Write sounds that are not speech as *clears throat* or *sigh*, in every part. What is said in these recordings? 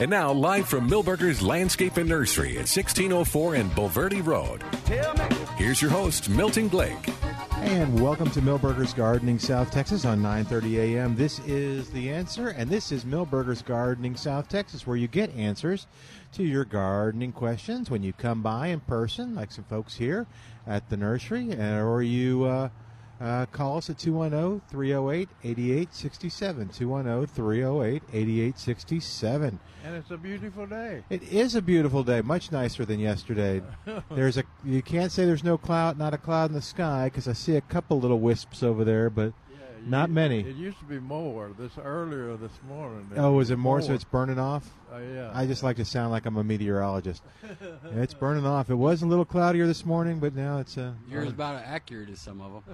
And now, live from Milberger's Landscape and Nursery at 1604 and Bulverde Road. Here's your host, Milton Blake. And welcome to Milberger's Gardening South Texas on 9:30 a.m. This is the answer, and this is Milberger's Gardening South Texas, where you get answers to your gardening questions when you come by in person, like some folks here at the nursery, or you uh, uh, call us at 210-308-8867. 210-308-8867. And it's a beautiful day. It is a beautiful day, much nicer than yesterday. *laughs* There's a you can't say there's no cloud, not a cloud in the sky, because I see a couple little wisps over there, but not You- many. It used to be more this earlier this morning. Oh, was is it more so it's burning off? Oh, yeah. I just like to sound like I'm a meteorologist. it's burning off. It was a little cloudier this morning, but now it's uh, You're about accurate as some of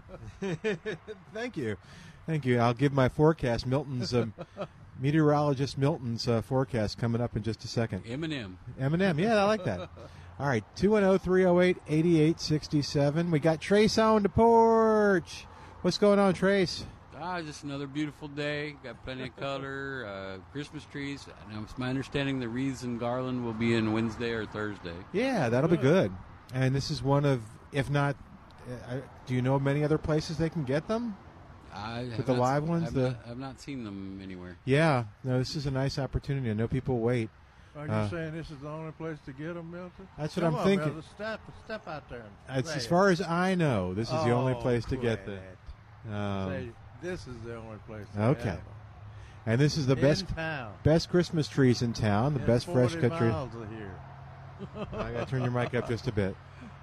them. *laughs* Thank you, thank you. I'll give my forecast. Milton's um, *laughs* meteorologist Milton's uh, forecast coming up in just a second. Eminem. Eminem, yeah, I like that. All right, oh, 210 308 8867. We got Trace on the porch. What's going on, Trace? Ah, just another beautiful day. Got plenty of color. Uh, Christmas trees. And it's my understanding the wreaths and garland will be in Wednesday or Thursday. Yeah, that'll be good. And this is one of, if not, uh, do you know of many other places they can get them? I With the not- live ones, I've, the- not, I've not seen them anywhere. Yeah, no, this is a nice opportunity. I know people wait. Are you Uh, saying this is the only place to get them, Milton? That's what Come I'm on, thinking. Milton, step, step out there. And As, as it. far as I know, this is the only Oh, place to get quit them. Um, Say, this is the only place. Okay. and this is the In best town. best Christmas trees in town. The In best fresh cut trees. *laughs* I got to turn your mic up just a bit.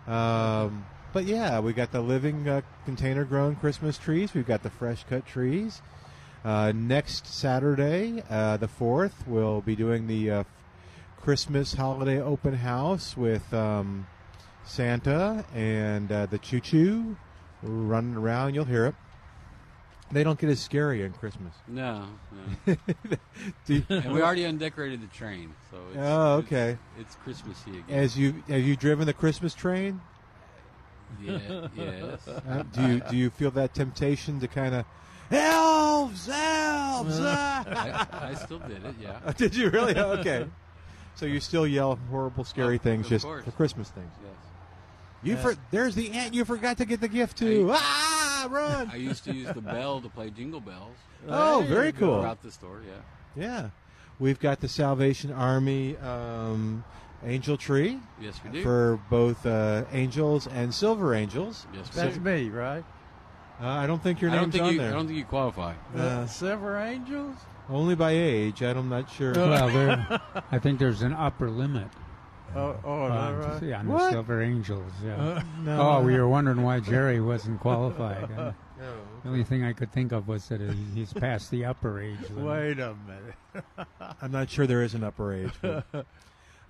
Um, but yeah, we got the living uh, container grown Christmas trees. We've got the fresh cut trees. Uh, next Saturday, uh, the fourth, we'll be doing the uh, Christmas holiday open house with um, Santa and uh, the choo choo running around. You'll hear it. They don't get as scary on Christmas. No, *laughs* no. You- and we already undecorated the train, so it's, Oh, okay. It's, Christmassy again. As you have you driven the Christmas train? yeah, yes. *laughs* Uh, do you do you feel that temptation to kind of elves, elves? *laughs* ah!" I, I still did it. Yeah. Did you really? Okay. So you still yell horrible, scary Of- things just course. for Christmas things. Yes. You for, there's the ant you forgot to get the gift to. I- ah, run! I used to use the bell to play jingle bells oh, There very cool. throughout the store. Yeah. Yeah, we've got the Salvation Army um, angel tree Yes, we do. for both uh, angels and silver angels. yes, we That's do. me, right? Uh, I don't think your name's think on you. there. I don't think you qualify. The Uh, Silver Angels? Only by age. I'm not sure. Well, *laughs* I think there's an upper limit Oh, oh is that on, right? yeah, on What? the Silver Angels. Yeah. no. oh, we were wondering why Jerry wasn't qualified. *laughs* And the only thing I could think of was that he's past the upper age limit. Wait a minute. *laughs* I'm not sure there is an upper age. but- *laughs*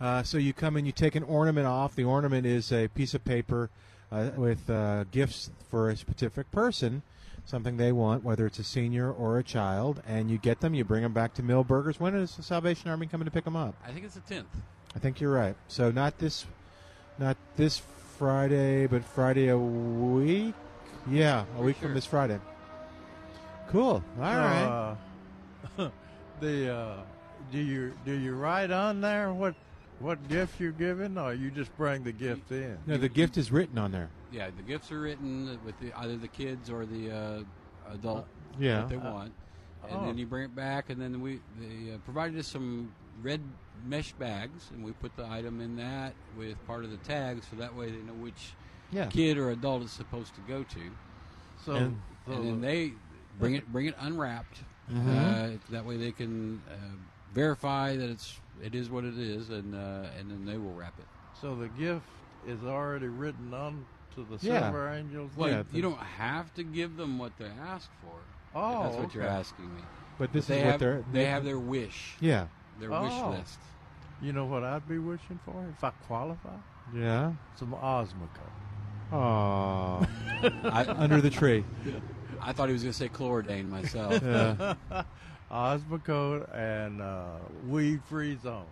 uh, so you come and you take an ornament off. The ornament is a piece of paper uh, with uh, gifts for a specific person, something they want, whether it's a senior or a child, and you get them. You bring them back to Milberger's. When is the Salvation Army coming to pick them up? I think it's the tenth. I think you're right. So not this, not this Friday, but Friday a week. Yeah, a week from this Friday. Cool. All right. Uh, *laughs* the uh, do you do you write on there what what gift you're giving, or you just bring the gift in? no, the gift is written on there. Yeah, the gifts are written with the, either the kids or the uh, adult Yeah. that they want, and Oh. then you bring it back, and then we they uh, provided us some red mesh bags, and we put the item in that with part of the tag, so that way they know which Yeah. kid or adult it's supposed to go to. So, And- so and then they bring it bring it unwrapped. Mm-hmm. Uh, that way they can uh, verify that it's it is what it is, and uh, and then they will wrap it. so the gift is already written on to the Yeah. silver angels. Well, Yeah, you don't have to give them what they ask for. Oh, that's what you're asking me. But this they is have what they're they have their wish, Yeah. their wish Oh. list. You know what I'd be wishing for if I qualify? Yeah. Some Osmocote. Aww. *laughs* I, Under the tree. I thought he was going to say chlorodyne myself. Yeah. *laughs* Osmocote and uh, weed-free zone.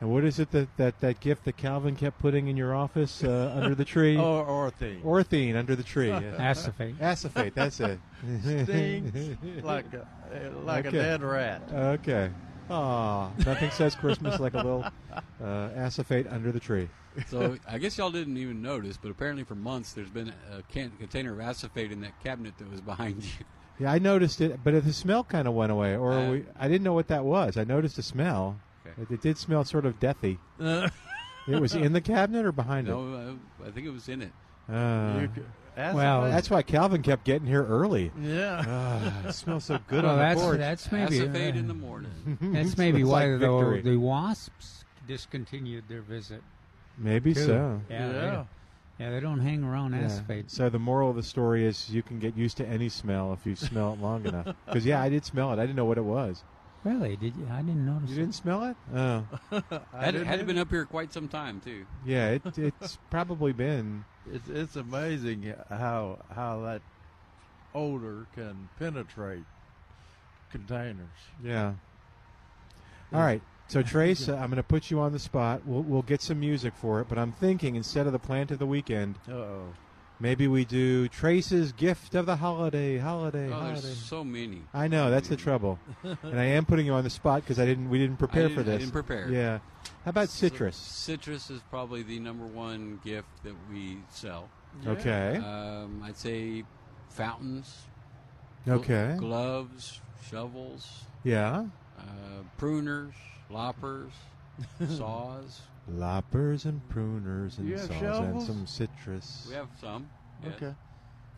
and what is it that, that, that gift that Calvin kept putting in your office uh, under the tree? *laughs* Or orthene. Orthene under the tree. Yeah. Acephate. Acephate, that's it. Stings like a, like Okay. a dead rat. Okay. Aw, nothing says Christmas like a little uh, acephate under the tree. so I guess y'all didn't even notice, but apparently for months there's been a can- container of acephate in that cabinet that was behind *laughs* you. Yeah, I noticed it, but the smell kind of went away, or Uh, we, I didn't know what that was. I noticed the smell. Okay. It, it did smell sort of deathy. *laughs* it was in the cabinet or behind it? no, uh, I think it was in it. Uh, You c- Well, that's why Calvin kept getting here early. yeah. Ah, it smells so good well, on the that's porch. that's maybe acephate uh, in the morning. *laughs* that's maybe why like the, the wasps discontinued their visit. Maybe too. so. Yeah, Yeah. They, yeah, they don't hang around Yeah. acephate. So the moral of the story is you can get used to any smell if you smell it long enough. Because yeah, I did smell it. I didn't know what it was. Really? Did you? I didn't notice. You it. didn't smell it? Oh, *laughs* Had, didn't had either. been up here quite some time too. yeah. It, it's *laughs* probably been. It's it's amazing how how that odor can penetrate containers. Yeah. All right. So *laughs* Trace, uh, I'm going to put you on the spot. We'll we'll get some music for it, but I'm thinking instead of the plant of the weekend, Uh oh. Maybe we do Trace's gift of the holiday. Holiday. Oh, holiday. there's so many. I know that's the trouble, *laughs* and I am putting you on the spot because I didn't. We didn't prepare for didn't- I this. didn't prepare. Yeah. How about So- citrus? citrus is probably the number one gift that we sell. Okay. Um, I'd say fountains, gl- Okay. gloves, shovels, Yeah. uh, pruners, loppers, *laughs* saws. Loppers and pruners and You have saws and shovels? some citrus. We have some. yes. Okay.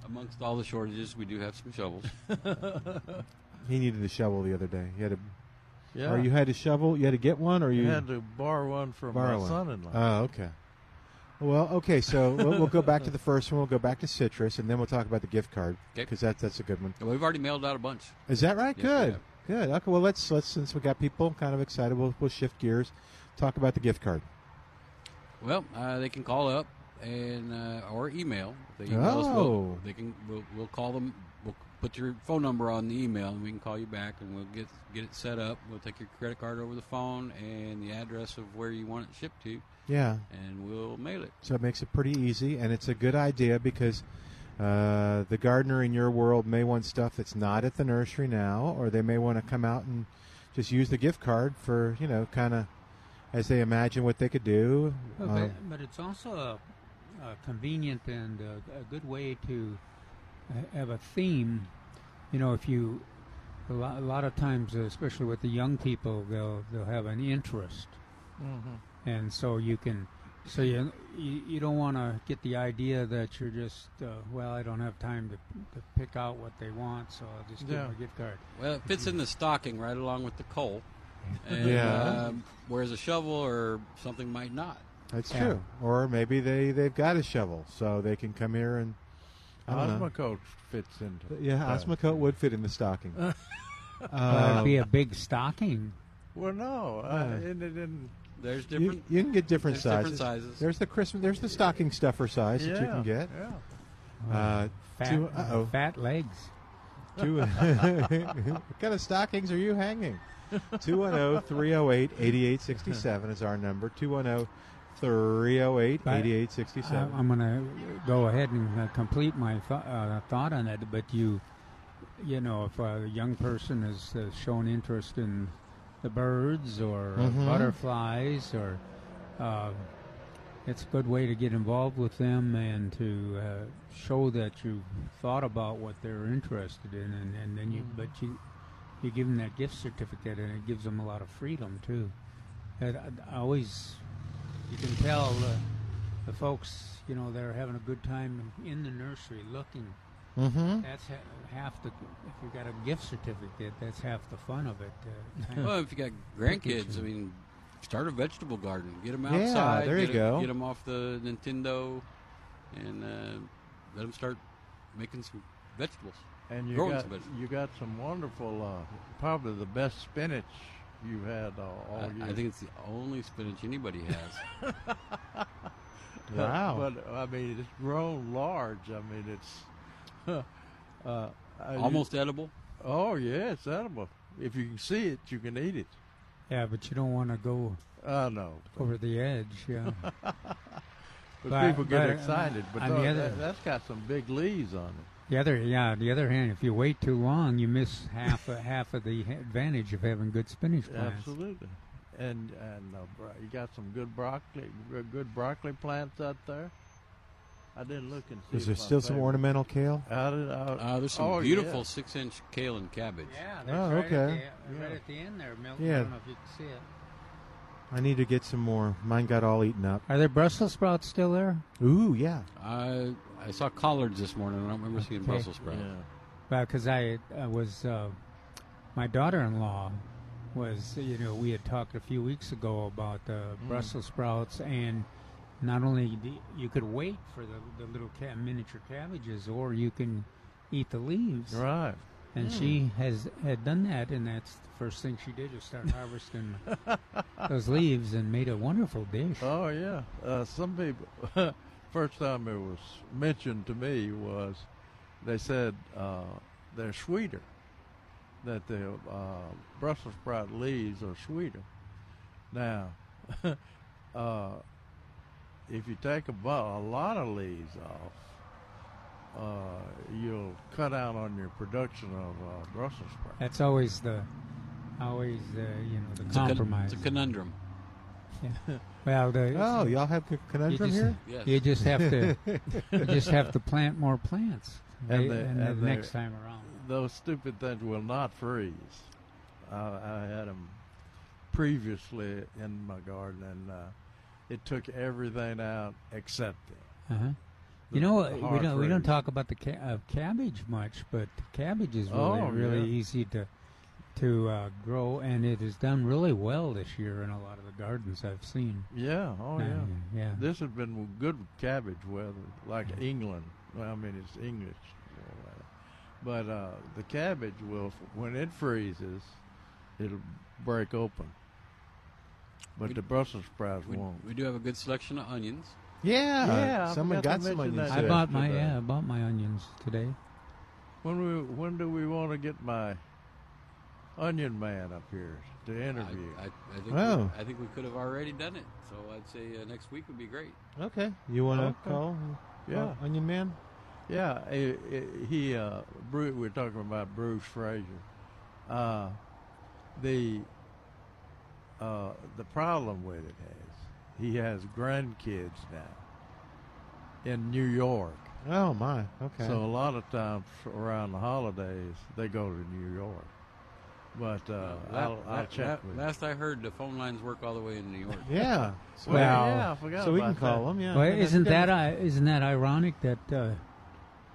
Amongst all the shortages, we do have some shovels. *laughs* He needed a shovel the other day. He had a. Yeah. Or you had a shovel. You had to get one, or you You had to borrow one from borrow my one? son-in-law. Oh, okay. Well, okay. So we'll, we'll go back to the first one. We'll go back to citrus, and then we'll talk about the gift card Okay. because that's that's a good one. We've already mailed out a bunch. Is that right? Yes, we good. have. Good. Okay. Well, let's let's since we got people kind of excited, we'll we'll shift gears. Talk about the gift card. Well, uh, they can call up and uh, or email. They email us, Oh. we'll, they can. We'll, we'll call them. We'll put your phone number on the email, and we can call you back, and we'll get get it set up. We'll take your credit card over the phone and the address of where you want it shipped to, Yeah. and we'll mail it. So it makes it pretty easy, and it's a good idea because uh, the gardener in your world may want stuff that's not at the nursery now, or they may want to come out and just use the gift card for you know kind of as they imagine what they could do. Well, Um, but, but it's also a, a convenient and a, a good way to uh, have a theme. You know, if you a lot, a lot of times, uh, especially with the young people, they'll they'll have an interest, Mm-hmm. and so you can. So you you, you don't want to get the idea that you're just uh, well, I don't have time to, to pick out what they want, so I'll just give Yeah. them a gift card. Well, it fits in the stocking right along with the coal. And, Yeah. Um, whereas a shovel or something might not. That's Yeah. true. Or maybe they they've got a shovel, so they can come here and. I don't. Osmocote fits into Yeah, that. Osmocote would fit in the stocking. *laughs* Well, it'd be Um, a big stocking. Well, no, Yeah. I, and it didn't. There's you, different. you can get different there's sizes. different sizes. There's the Christmas. There's the stocking stuffer size yeah, that you can get. Yeah. Uh, Fat, two- uh-oh. fat legs. Two, *laughs* what kind of stockings are you hanging? Oh, 210 308 8867 is our number. oh, 210 308 But, 8867. I- I'm going to go ahead and uh, complete my th- uh, thought on it. But you, you know, if a young person has uh, shown interest in the birds or Mhm. butterflies or uh, it's a good way to get involved with them and to uh, show that you've thought about what they're interested in, and, and then you, but you, you give them that gift certificate, and it gives them a lot of freedom too. And I, I always, you can tell the, the folks, you know, they're having a good time in the nursery looking. Mm-hmm. That's ha- half the. If you got a gift certificate, that's half the fun of it. Uh, *laughs* Well, if you got grandkids, I mean, start a vegetable garden. Get them outside. Yeah, outside. there you get go. Get them off the Nintendo, and uh, let them start making some vegetables. And you growing got some you got some wonderful, uh, probably the best spinach you've had uh, all year. I, I think it's the only spinach anybody has. *laughs* Wow. But I mean, it's grown large. I mean, it's *laughs* uh, I- Almost edible. Oh yeah, it's edible. If you can see it, you can eat it. yeah, but you don't want to go I know. over the edge. Yeah. *laughs* But, But- people get but, uh, excited. But no, that, that's got some big leaves on it. The other, yeah. The other hand, if you wait too long, you miss half of, half of the advantage of having good spinach plants. Absolutely. And and uh, bro- you got some good broccoli, good- good broccoli plants out there. I didn't look and see. Is there if my still some favorite- ornamental kale? How did I, Uh, there's some oh, beautiful yeah. six-inch kale and cabbage. Yeah, that's Oh, right at okay. the, right at the end there, Milton. Yeah. I don't know if you can see it. I need to get some more. Mine got all eaten up. Are there Brussels sprouts still there? Ooh, yeah. I I saw collards this morning. I don't remember seeing Brussels sprouts. Yeah. Well, because I, I was uh, my daughter-in-law was you know we had talked a few weeks ago about uh, Mm. Brussels sprouts and not only the, you could wait for the, the little ca- miniature cabbages or you can eat the leaves Right. and she has had done that and that's the first thing she did was start harvesting *laughs* those leaves and made a wonderful dish Oh yeah. Uh, some people. *laughs* first time it was mentioned to me was they said uh, they're sweeter. That the uh, Brussels sprout leaves are sweeter. Now, *laughs* uh, if you take a, bu- a lot of leaves off, uh, you'll cut out on your production of uh, Brussels sprouts. that's always the always the you know the It's a, con- compromise it's a conundrum. *laughs* well the Oh, y'all have co- conundrum just- here? Yes. You just have to *laughs* you just have to plant more plants. And They- they- and and the next time around. those stupid things will not freeze. I, I had them previously in my garden, and uh, it took everything out except it. Uh-huh. The- You know, the we don't we don't talk about the ca- uh, cabbage much, but cabbage is really Oh, really yeah. easy to to uh, grow, and it has done really well this year in a lot of the gardens I've seen. Yeah, oh Uh, yeah. yeah. This has been good cabbage weather, like England. Well, I mean, it's English, uh, but uh, the cabbage will, when it freezes, it'll break open. But We- the Brussels sprouts We, won't. we do have a good selection of onions. Yeah. Yeah, I Someone got some onions. I bought my yeah, I bought my onions today. When we when do we want to get my onion man up here to interview? I, I think Oh. we, I think we could have already done it. So I'd say uh, next week would be great. Okay. You want to Okay. call? Yeah. Onion Man? yeah, eh, eh, he uh, Bruce. We're talking about Bruce Frazier. Uh, the uh, the problem with it is he has grandkids now in New York. Oh, my. Okay. So a lot of times around the holidays they go to New York. But uh, La- I'll, la- I'll check la- with. Last I heard, the phone lines work all the way in New York. *laughs* yeah. Well, Well, yeah, I forgot So we can about call them, yeah. well, isn't that's that uh, isn't that ironic that uh,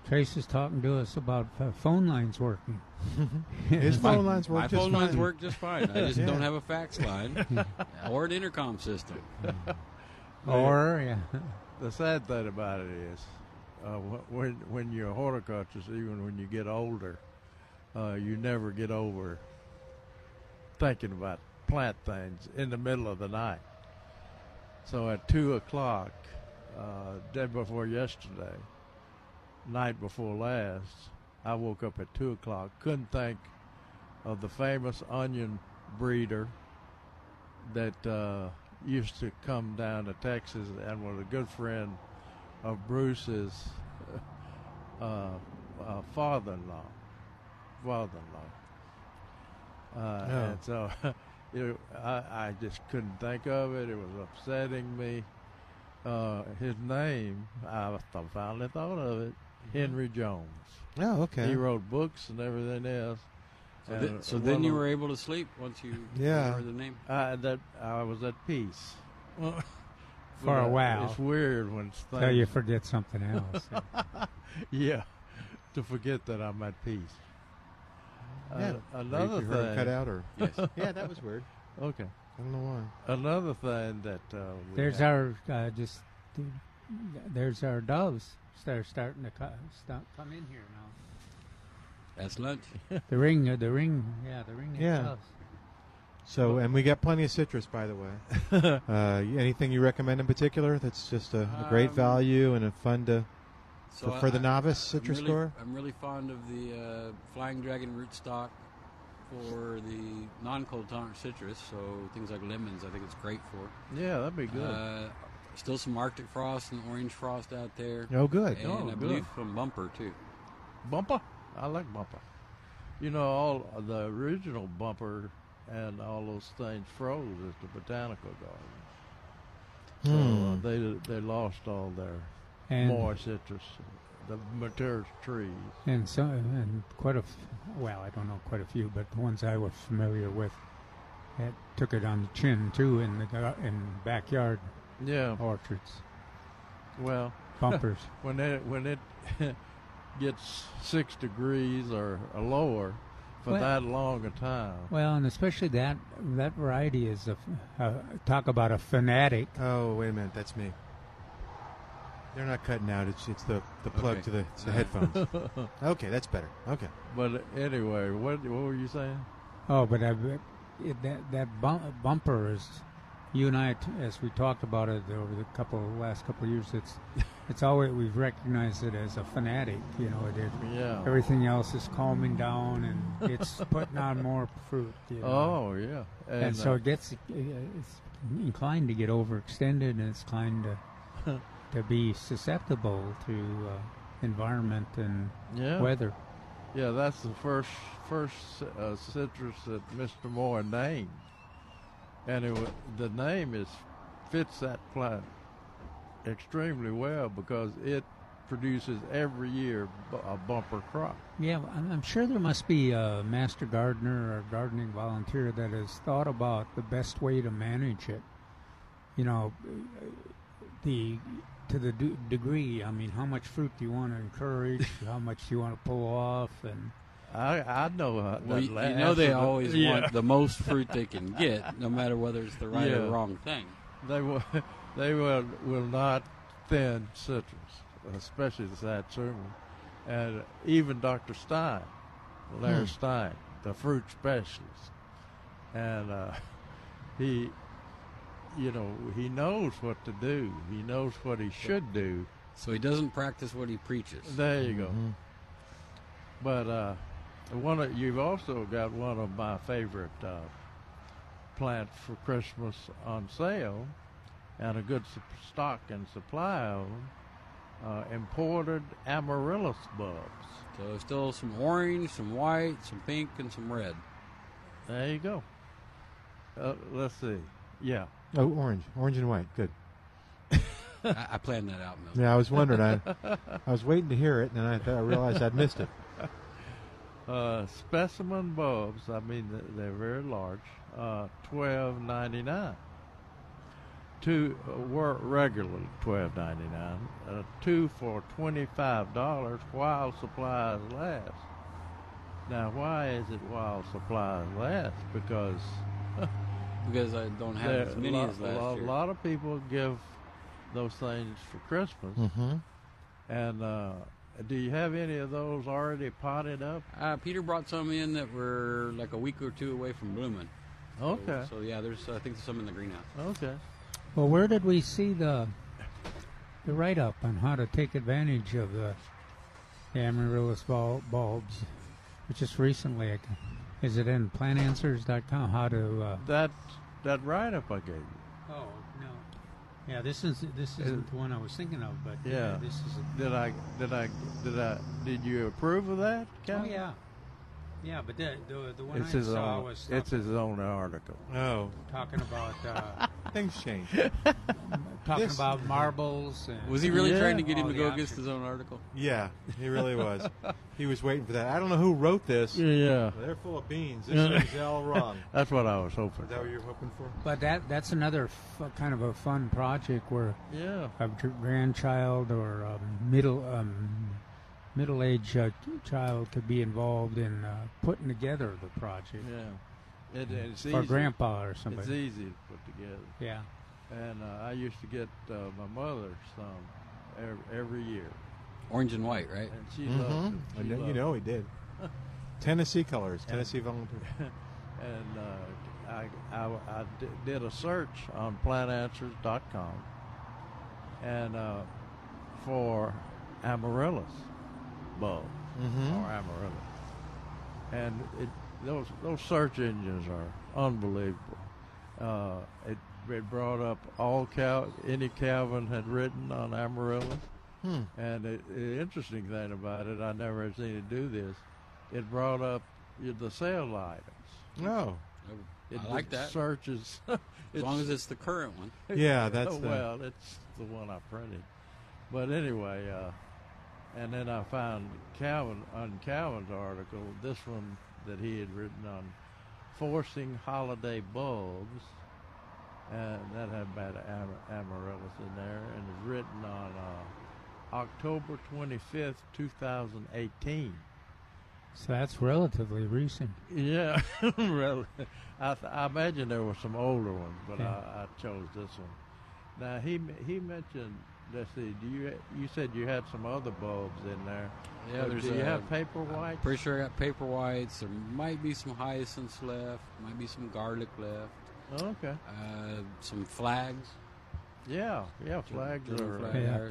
Trace is talking to us about uh, phone lines working? *laughs* His phone *laughs* lines work My just phone lines fine. work just fine. I just Yeah. don't have a fax line or an intercom system. or yeah, The sad thing about it is, uh, when when you're a horticulturist, even when you get older, uh, you never get over thinking about plant things in the middle of the night. So at two o'clock, uh, day before yesterday, night before last, I woke up at two o'clock. Couldn't think of the famous onion breeder that uh, used to come down to Texas and was a good friend of Bruce's *laughs* uh, uh, father-in-law. Father-in-law. Uh, Oh. And so *laughs* it, I, I just couldn't think of it. It was upsetting me. uh, his name, I finally thought of it, Henry Jones. Oh, okay. He wrote books and everything else. So, And, thi- uh, so then you of- were able to sleep once you *laughs* Yeah. heard the name. I, that I was at peace. *laughs* For a while. It's weird when things. Till you forget something else. yeah, to forget that I'm at peace. Yeah. Uh, another you heard thing. cut out or *laughs* Yes. *laughs* yeah, that was weird. Okay. I don't know why. Another thing that uh, we There's have- our uh, just there's our doves. They're starting to co- start, come in here now. That's lunch. The ring, uh, the ring, yeah, the ring. Yeah. doves. So, and we got plenty of citrus, by the way. *laughs* uh, anything you recommend in particular that's just a, a great Um, value and a fun to So for, for the I- novice I'm citrus really, score? I'm really fond of the uh, Flying Dragon rootstock for the non-cold tolerant citrus. So things like lemons, I think it's great for. Yeah, that'd be good. Uh, still some Arctic frost and orange frost out there. Oh, good. And Oh, I good. believe some bumper too. Bumper. I like bumper. You know, all the original bumper and all those things froze at the botanical garden. So uh, Hmm. they they lost all their And more citrus, the mature trees. and so and quite a f- well, I don't know quite a few, but the ones I was familiar with, that took it on the chin too in the in backyard Yeah. orchards, Well, bumpers. *laughs* when it when it *laughs* gets six degrees or lower for Well- that long a time. well, and especially that that variety is a uh, talk about a fanatic. Oh, wait a minute. That's me. They're not cutting out. It's it's the, the plug Okay. to the, it's the headphones. *laughs* okay, that's better. Okay. But anyway, what what were you saying? Oh, but I, it, that that bum, bumper is you and I, t- as we talked about it over the couple last couple of years, it's *laughs* it's always we've recognized it as a fanatic. You know, it, it, Yeah. everything else is calming down and it's *laughs* putting on more fruit. You know? Oh yeah. and, so uh, it gets uh, it's inclined to get overextended and it's inclined to to be susceptible to uh, environment and yeah. weather. Yeah, that's the first first uh, citrus that Mr. Moore named, and it the name is fits that plant extremely well because it produces every year a bumper crop. Yeah, I'm I'm sure there must be a master gardener or gardening volunteer that has thought about the best way to manage it. You know, the to the d- degree. I mean, how much fruit do you want to encourage? *laughs* how much do you want to pull off? And I I know uh, Well, that you, la- you know they answer, always yeah, want the most fruit they can get, no matter whether it's the right Yeah. or wrong thing. they will *laughs* they will will not thin citrus, especially the satsuma, and even Dr. Stein, Larry Hmm. Stein, the fruit specialist, and uh, *laughs* he, you know, he knows what to do. He knows what he should do. So he doesn't practice what he preaches. There you go. Mhm. But uh, one of, you've also got one of my favorite uh, plants for Christmas on sale, and a good sup- stock and supply of them. Uh, imported amaryllis bulbs. So there's still some orange, some white, some pink, and some red. There you go. Uh, let's see. Yeah. Oh, orange, orange and white. Good. I, I planned that out, Mel. Yeah, I was wondering. I I was waiting to hear it, and then I, I realized I'd missed it. *laughs* Uh, specimen bulbs. I mean, they're very large. Uh, Twelve ninety nine. Two uh, were regularly twelve ninety nine. Uh, two for twenty five dollars while supplies last. Now, why is it while supplies last? Because *laughs* Because I don't have there- as many lot, as last lot, year. A lot of people give those things for Christmas. Mm-hmm. And uh, do you have any of those already potted up? Uh, Peter brought some in that were like a week or two away from blooming. So- Okay. So, yeah, there's I think there's some in the greenhouse. Okay. well, where did we see the the write up on how to take advantage of the, the amaryllis bul- bulbs? Just recently, I c- is it in plantanswers.com? How to uh, That that write up I gave you. Oh no. Yeah, this is this isn't the one I was thinking of, but uh, Yeah. this is. Did I did I did I did you approve of that? oh yeah, yeah, but the the, the one It's I his saw own. was It's his own article. Oh, talking about uh, *laughs* things change. *laughs* talking This- about marbles. And Was he really Yeah. trying to get him All to the go against his own article? Yeah, he really was. *laughs* he was waiting for that. I don't know who wrote this. Yeah, They're full of beans. This is all wrong. that's what I was hoping. Is that for. what you're hoping for? But that that's another f- kind of a fun project where Yeah, a gr- grandchild or um, middle um, middle aged uh, child could be involved in uh, putting together the project yeah. It, it's for easy. grandpa or somebody. It's easy to put together. Yeah. And uh, I used to get uh, my mother some every, every year, Orange and white, right? and she Mhm. loved it. I She know, you know he did. *laughs* Tennessee colors, Tennessee volunteer. *laughs* and uh, I, I, I d- did a search on plantanswers.com and uh, for amaryllis bulb Mhm. or amaryllis, and it, those those search engines are unbelievable. Uh, it, it brought up all Cal- any Calvin had written on amaryllis, Hmm. and it, the interesting thing about it, I never had seen it do this. It brought up the sale items. No. It I like that. Searches. *laughs* As long as it's the current one. Yeah, that's *laughs* the- well, it's the one I printed. But anyway, uh, and then I found Calvin on Calvin's article this one that he had written on forcing holiday bulbs, and that had about am- amaryllis in there, and it's written on uh, October twenty fifth, two thousand eighteen. So that's relatively recent. Yeah, *laughs* really. I, th- I imagine there were some older ones, but Yeah. I, I chose this one. Now he he mentioned. Let's see. Do you you said you had some other bulbs in there? Yeah, But there's Do you a- have paper white? Pretty sure I got paper whites. There might be some hyacinths left. Might be some garlic left. okay. Uh, some flags. Yeah, yeah. Flags are. flag. Yeah,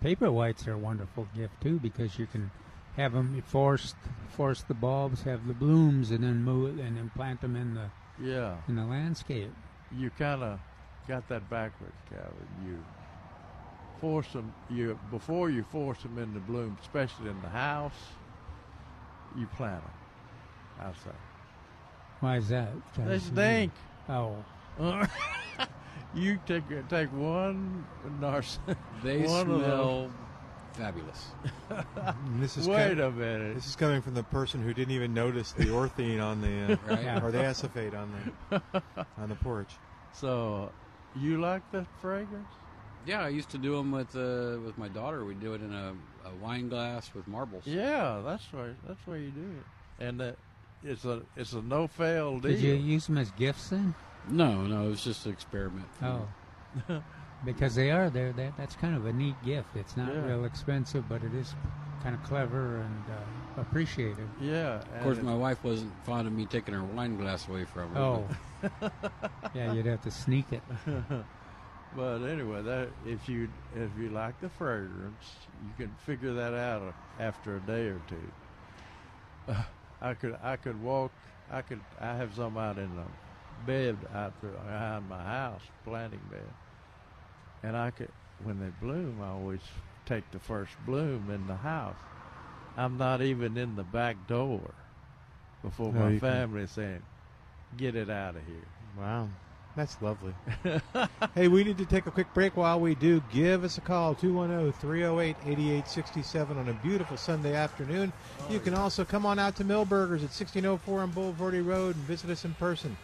paper whites are a wonderful gift too because you can have them force force the bulbs, have the blooms, and then move and then plant them in the Yeah, in the landscape. you kind of got that backwards, Calvin. You force them. You before you force them into bloom, especially in the house. You plant them. I say. Why is that? They stink. Oh, *laughs* you take take one narciss. *laughs* They one of smell fabulous. This is Wait kind a minute. This is coming from the person who didn't even notice the orthene on the uh, *laughs* Right. Or the acephate on the on the porch. So, you like the fragrance? Yeah, I used to do them with uh, with my daughter. We'd do it in a, a wine glass with marbles. Yeah, that's right. That's why you do it. And uh, it's a it's a no fail deal. did you use them as gifts then? No, no, it was just an experiment. Oh, *laughs* because they are there. That that's kind of a neat gift. It's not Yeah. real expensive, but it is kind of clever and uh, appreciated. Yeah. Of course, my wife wasn't fond of me taking her wine glass away from her. Oh, *laughs* yeah, you'd have to sneak it. *laughs* But anyway, that if you if you like the fragrance, you can figure that out uh, after a day or two. *laughs* I could I could walk. I could I have some out in the bed out there behind my house, planting bed, and I could when they bloom, I always take the first bloom in the house. I'm not even in the back door before No, my can- family is saying, "Get it out of here." Wow. That's lovely. *laughs* hey, we need to take a quick break. While we do, give us a call 210 308 8867 on a beautiful Sunday afternoon. You can also come on out to Milberger's at 1604 on Bulverde Road and visit us in person.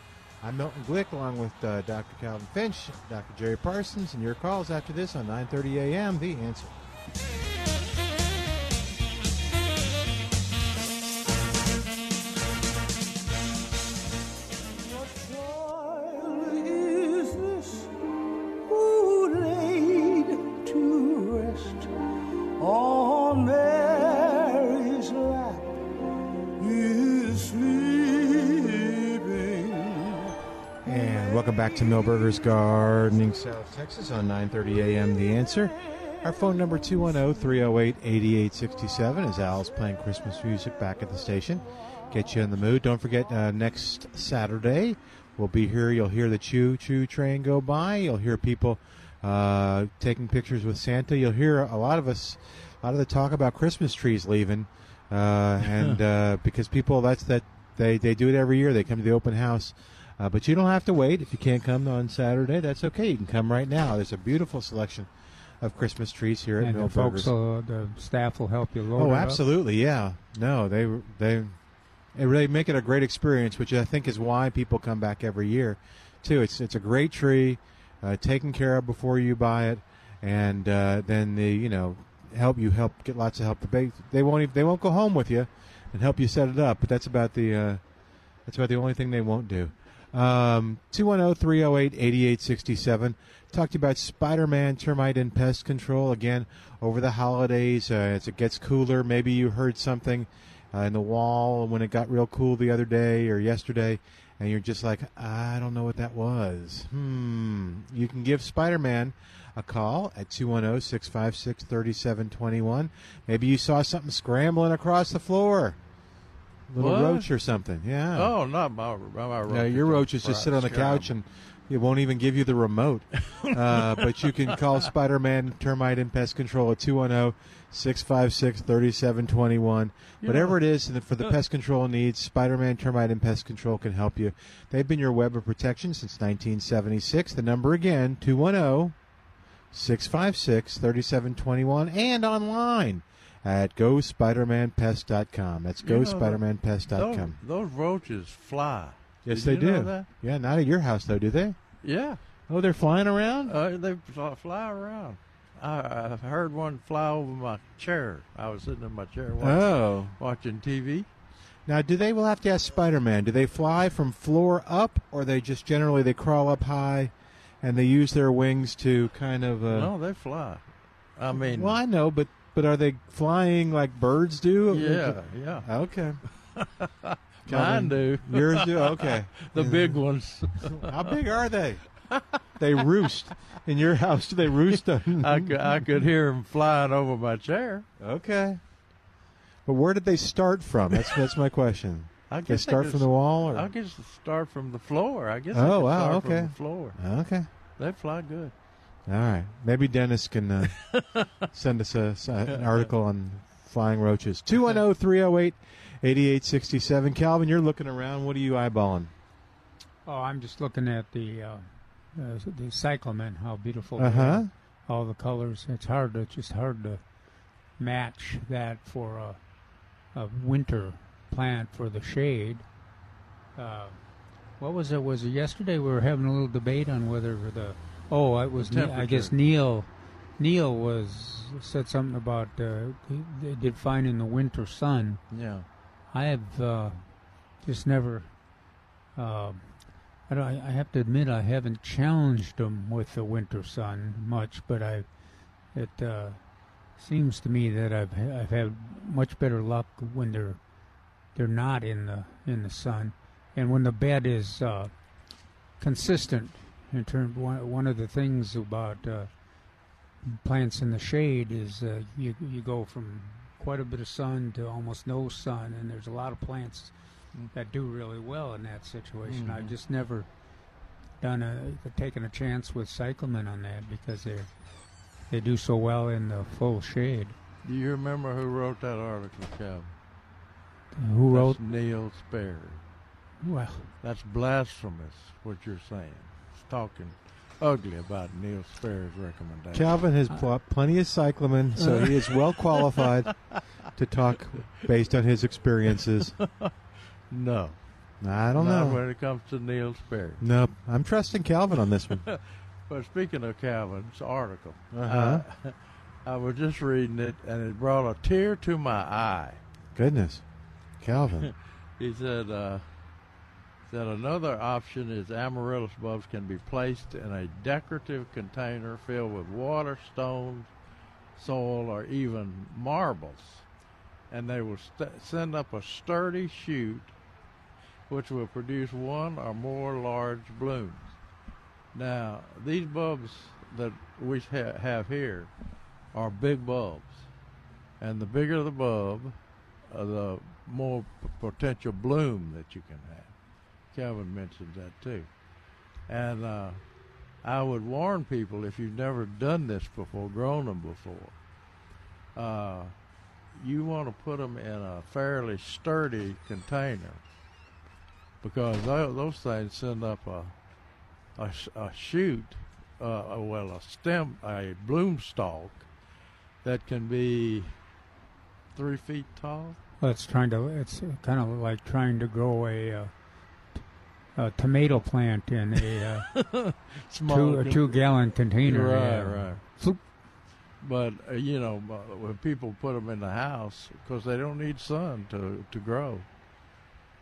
I'm Milton Glick along with uh, Dr. Calvin Finch, Dr. Jerry Parsons, and your calls after this on 9:30 a.m. The Answer. Back to Milberger's Gardening, South Texas on 9:30 a.m. The Answer. Our phone number 210-308-8867 as Al's playing Christmas music back at the station. Get you in the mood. Don't forget uh, next Saturday we'll be here. You'll hear the choo choo train go by. You'll hear people uh, taking pictures with Santa. You'll hear a lot of us, a lot of the talk about Christmas trees leaving, uh, and *laughs* uh, because people that's that they they do it every year. They come to the open house. Uh, but you don't have to wait. If you can't come on Saturday, that's okay. You can come right now. There's a beautiful selection of Christmas trees here at and the folks, will, the staff will help you load Oh, absolutely, yeah. No, they they they really make it a great experience, which I think is why people come back every year. Too, it's it's a great tree, uh, taken care of before you buy it, and uh, then the you know help you help get lots of help. The ba- they won't even, they won't go home with you and help you set it up, but that's about the uh, that's about the only thing they won't do. Um, 210-308-8867. Talk to you about Spider-Man termite and pest control again over the holidays. Uh, as it gets cooler, maybe you heard something uh, in the wall when it got real cool the other day or yesterday, and you're just like, I don't know what that was. Hmm. You can give Spider-Man a call at 210-656-3721. Maybe you saw something scrambling across the floor. Little What? roach or something. Yeah. Oh, not my my roach. No, your roaches just sit on the couch and it won't even give you the remote. *laughs* uh, but you can call Spider Man Termite and Pest Control at 210 656 3721. Whatever it is for the pest control needs, Spider Man Termite and Pest Control can help you. They've been your web of protection since 1976. The number again, 210 656 3721, and online at gospidermanpest.com. That's You gospidermanpest.com. Those, those roaches fly. Yes, Did they do. Yeah, not at your house though, do they? Yeah. Oh, they're flying around. Uh, they fly, fly around. I, I heard one fly over my chair. I was sitting in my chair watching, Oh. watching TV. Now, do they? We'll have to ask Spider-Man. Do they fly from floor up, or they just generally they crawl up high, and they use their wings to kind of? Uh, no, they fly. I mean, well, I know, but but are they flying like birds do? Yeah, yeah. Okay. *laughs* Mine do. *laughs* Yours do. Okay. the big ones. How big are they? they roost in your house. Do they roost? *laughs* I could, I could hear them flying over my chair. Okay. But where did they start from? That's that's my question. I they guess start could from the wall, or I guess start from the floor. I guess. they Oh, could wow, start okay. From the floor. okay. They fly good. All right. Maybe Dennis can uh, *laughs* send us a, an article on flying roaches. *laughs* 210 308 8867. Calvin, you're looking around. What are you eyeballing? Oh, I'm just looking at the uh, uh, the cyclamen. How beautiful! they Uh-huh. are. All the colors. It's hard to just hard to match that for a, a winter plant for the shade. Uh, what was it? Was it yesterday? We were having a little debate on whether the oh, it was Ne- I guess. Neil. Neil was said something about uh, they did fine in the winter sun. Yeah. I have uh, just never. Uh, I, don't, I have to admit I haven't challenged them with the winter sun much, but I. It uh, seems to me that I've I've had much better luck when they're they're not in the in the sun, and when the bed is uh, consistent. In terms, one one of the things about uh, plants in the shade is uh, you you go from quite a bit of sun to almost no sun, and there's a lot of plants that do really well in that situation. I've Mhm. just never done a taken a chance with cyclamen on that because they they do so well in the full shade. Do you remember who wrote that article, Calvin? Who wrote? That's Neil Sperry. Well, That's blasphemous. What you're saying? Talking ugly about Neil Sperry's recommendation. Calvin has pl- plenty of cyclamen, so he is well qualified *laughs* to talk based on his experiences. No. I don't Not know. when it comes to Neil Sperry. Nope. I'm trusting Calvin on this one. *laughs* But speaking of Calvin's article, Uh-huh. uh, I was just reading it, and it brought a tear to my eye. Goodness. Calvin. *laughs* He said, uh, said another option is amaryllis bulbs can be placed in a decorative container filled with water, stones, soil, or even marbles, and they will st- send up a sturdy shoot, which will produce one or more large blooms. Now, these bulbs that we ha- have here are big bulbs, and the bigger the bulb, uh, the more p- potential bloom that you can have. Calvin mentioned that too. And uh, I would warn people if you've never done this before, grown them before, uh, you want to put them in a fairly sturdy container because tho- those things send up a a, a shoot, uh, well, a stem, a bloom stalk that can be three feet tall. Well, it's trying to. It's kind of like trying to grow a, uh, a tomato plant in a uh, Small *laughs* two, a two gallon container. Right, yeah. right. Floop. But uh, you know, uh, when people put them in the house, because they don't need sun to to grow.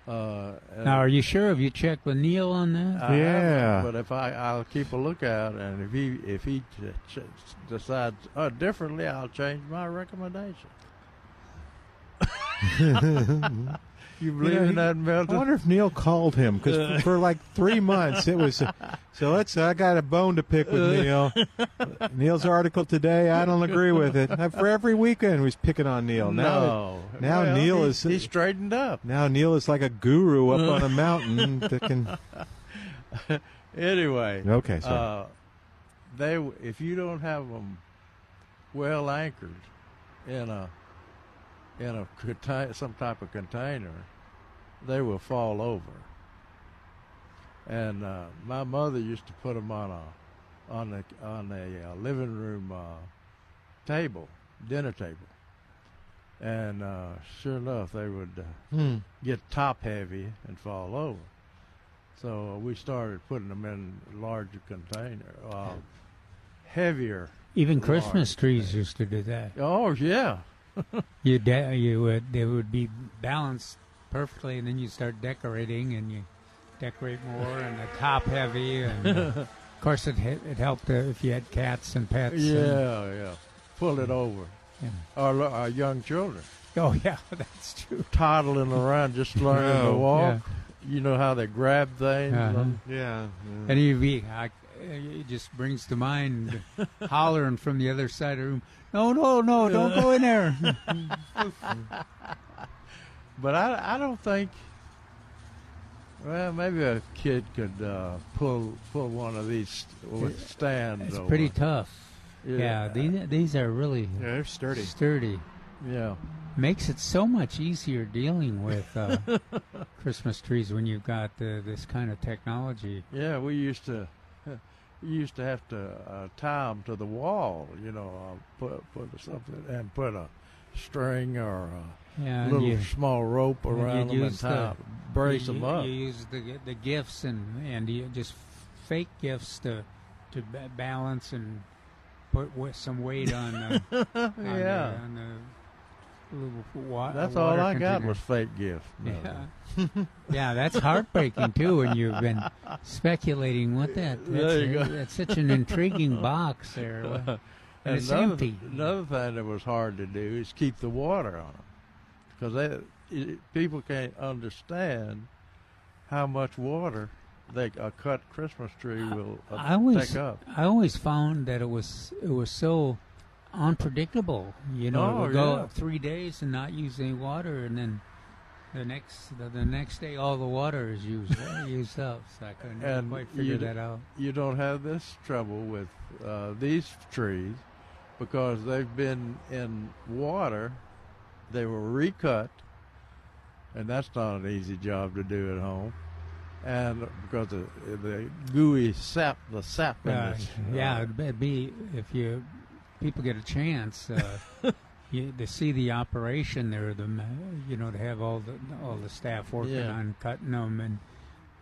Uh, Now, are you sure? Have you checked with Neil on that? I Yeah. but if I, I'll keep a lookout, and if he if he ch- ch- decides uh, differently, I'll change my recommendation. *laughs* *laughs* you believe know, in he- that, I wonder if Neil called him because for like three *laughs* months it was. So let's. I got a bone to pick with Neil. Neil's article today. I don't agree with it. Uh, For every weekend, he was picking on Neil. Now, no. now Well, Neil he- is- he straightened up. now Neil is like a guru up on a mountain that can. *laughs* Anyway, Okay, sorry. uh, they if you don't have them well anchored in a in a contain, some type of container, they will fall over. And uh, my mother used to put them on a on a on a uh, living room uh, table, dinner table, and uh, sure enough, they would uh, Hmm. get top heavy and fall over. So uh, we started putting them in larger container, uh, heavier. Even Christmas trees used to do that. Oh yeah, *laughs* You de- you would they would be balanced perfectly, and then you start decorating, and you decorate more, and the top heavy, and uh, *laughs* of course it it helped uh, if you had cats and pets. and- yeah, yeah. Pull it over. Yeah. Our, our young children oh yeah, *laughs* that's true. toddling around, just learning to No. walk. You know how they grab things. Uh-huh. Yeah. And you'd be, I, it just brings to mind hollering from the other side of the room. No, no, no! Don't go in there. *laughs* But I, I don't think. Well, maybe a kid could uh, pull pull one of these with stands. It's over. pretty tough. Yeah, Yeah. these these are really Yeah, they're sturdy. sturdy. Yeah. Makes it so much easier dealing with uh, *laughs* Christmas trees when you've got uh, this kind of technology. Yeah, we used to we used to have to uh, tie them to the wall, you know, uh, put put something and put a string or a Yeah, little you- small rope around them and tie, the- brace you, them up. You use the the gifts and and you just fake gifts to to balance and put some weight on. The, *laughs* on the, yeah, on the little wa- that's all I got was fake gift. No. Yeah. yeah, that's heartbreaking too when you've been speculating what that. That's, There you go. that's such an intriguing *laughs* box there. Well, and it's another, empty. Another thing that was hard to do is keep the water on them, because people can't understand how much water they a cut Christmas tree will uh, I always, take up. I always found that it was it was so unpredictable. You know, Oh, it go yeah. three days and not use any water, and then the next the, the next day all the water is used *laughs* used up. So I couldn't And quite figure that out. You don't have this trouble with uh, these trees because they've been in water. They were recut, and that's not an easy job to do at home. And because the the gooey sap, the sap in Uh, this, yeah, uh, it'd be if you people get a chance uh, *laughs* you, to see the operation there, the you know to have all the all the staff working Yeah. on cutting them and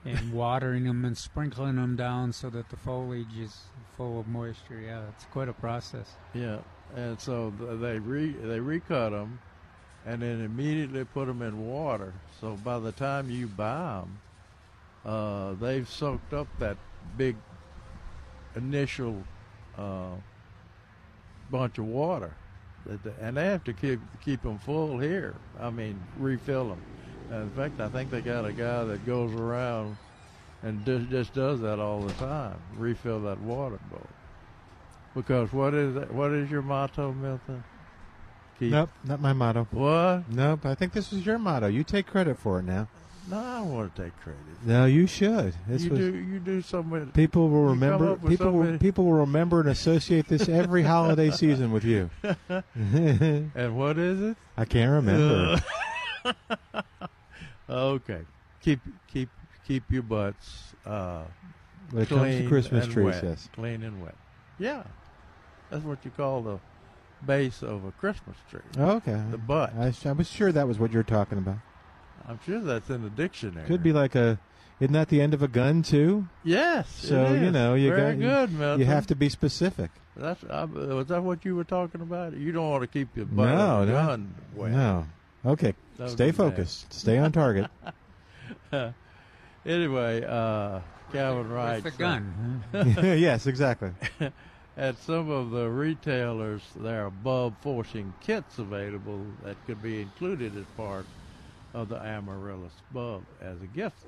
and watering them and sprinkling them down so that the foliage is full of moisture. Yeah, it's quite a process. Yeah, and so they re they recut them, and then immediately put them in water. So by the time you buy them, uh, they've soaked up that big initial uh, bunch of water, and they have to keep keep them full here. I mean, refill them. in fact, I think they got a guy that goes around and just, just does that all the time. Refill that water bowl. Because what is that, what is your motto, Milton? Keep Nope, not my motto. What? Nope, I think this is your motto. You take credit for it now. No, I don't want to take credit. No, you should. This you was do you do something. people will remember. People will, people will remember and associate this every holiday season with you. *laughs* and what is it? I can't remember. *laughs* okay, keep keep keep your butts uh, When it comes to Christmas trees, wet. yes. clean and wet. Yeah, that's what you call the base of a Christmas tree. Okay. The butt. I, I was sure that was what you're talking about. I'm sure that's in the dictionary. Could be like a. Isn't that the end of a gun too? Yes. So it you know you very got good, you, Milton. you have to be specific. That's uh, was that what you were talking about? You don't want to keep your butt no, on no, gun wet. no. Okay, That would stay be bad. focused. Stay on target. *laughs* anyway, uh, Calvin Wright. With the gun. *laughs* yes, exactly. *laughs* At some of the retailers, there are bulb forcing kits available that could be included as part of the Amaryllis bulb as a gift.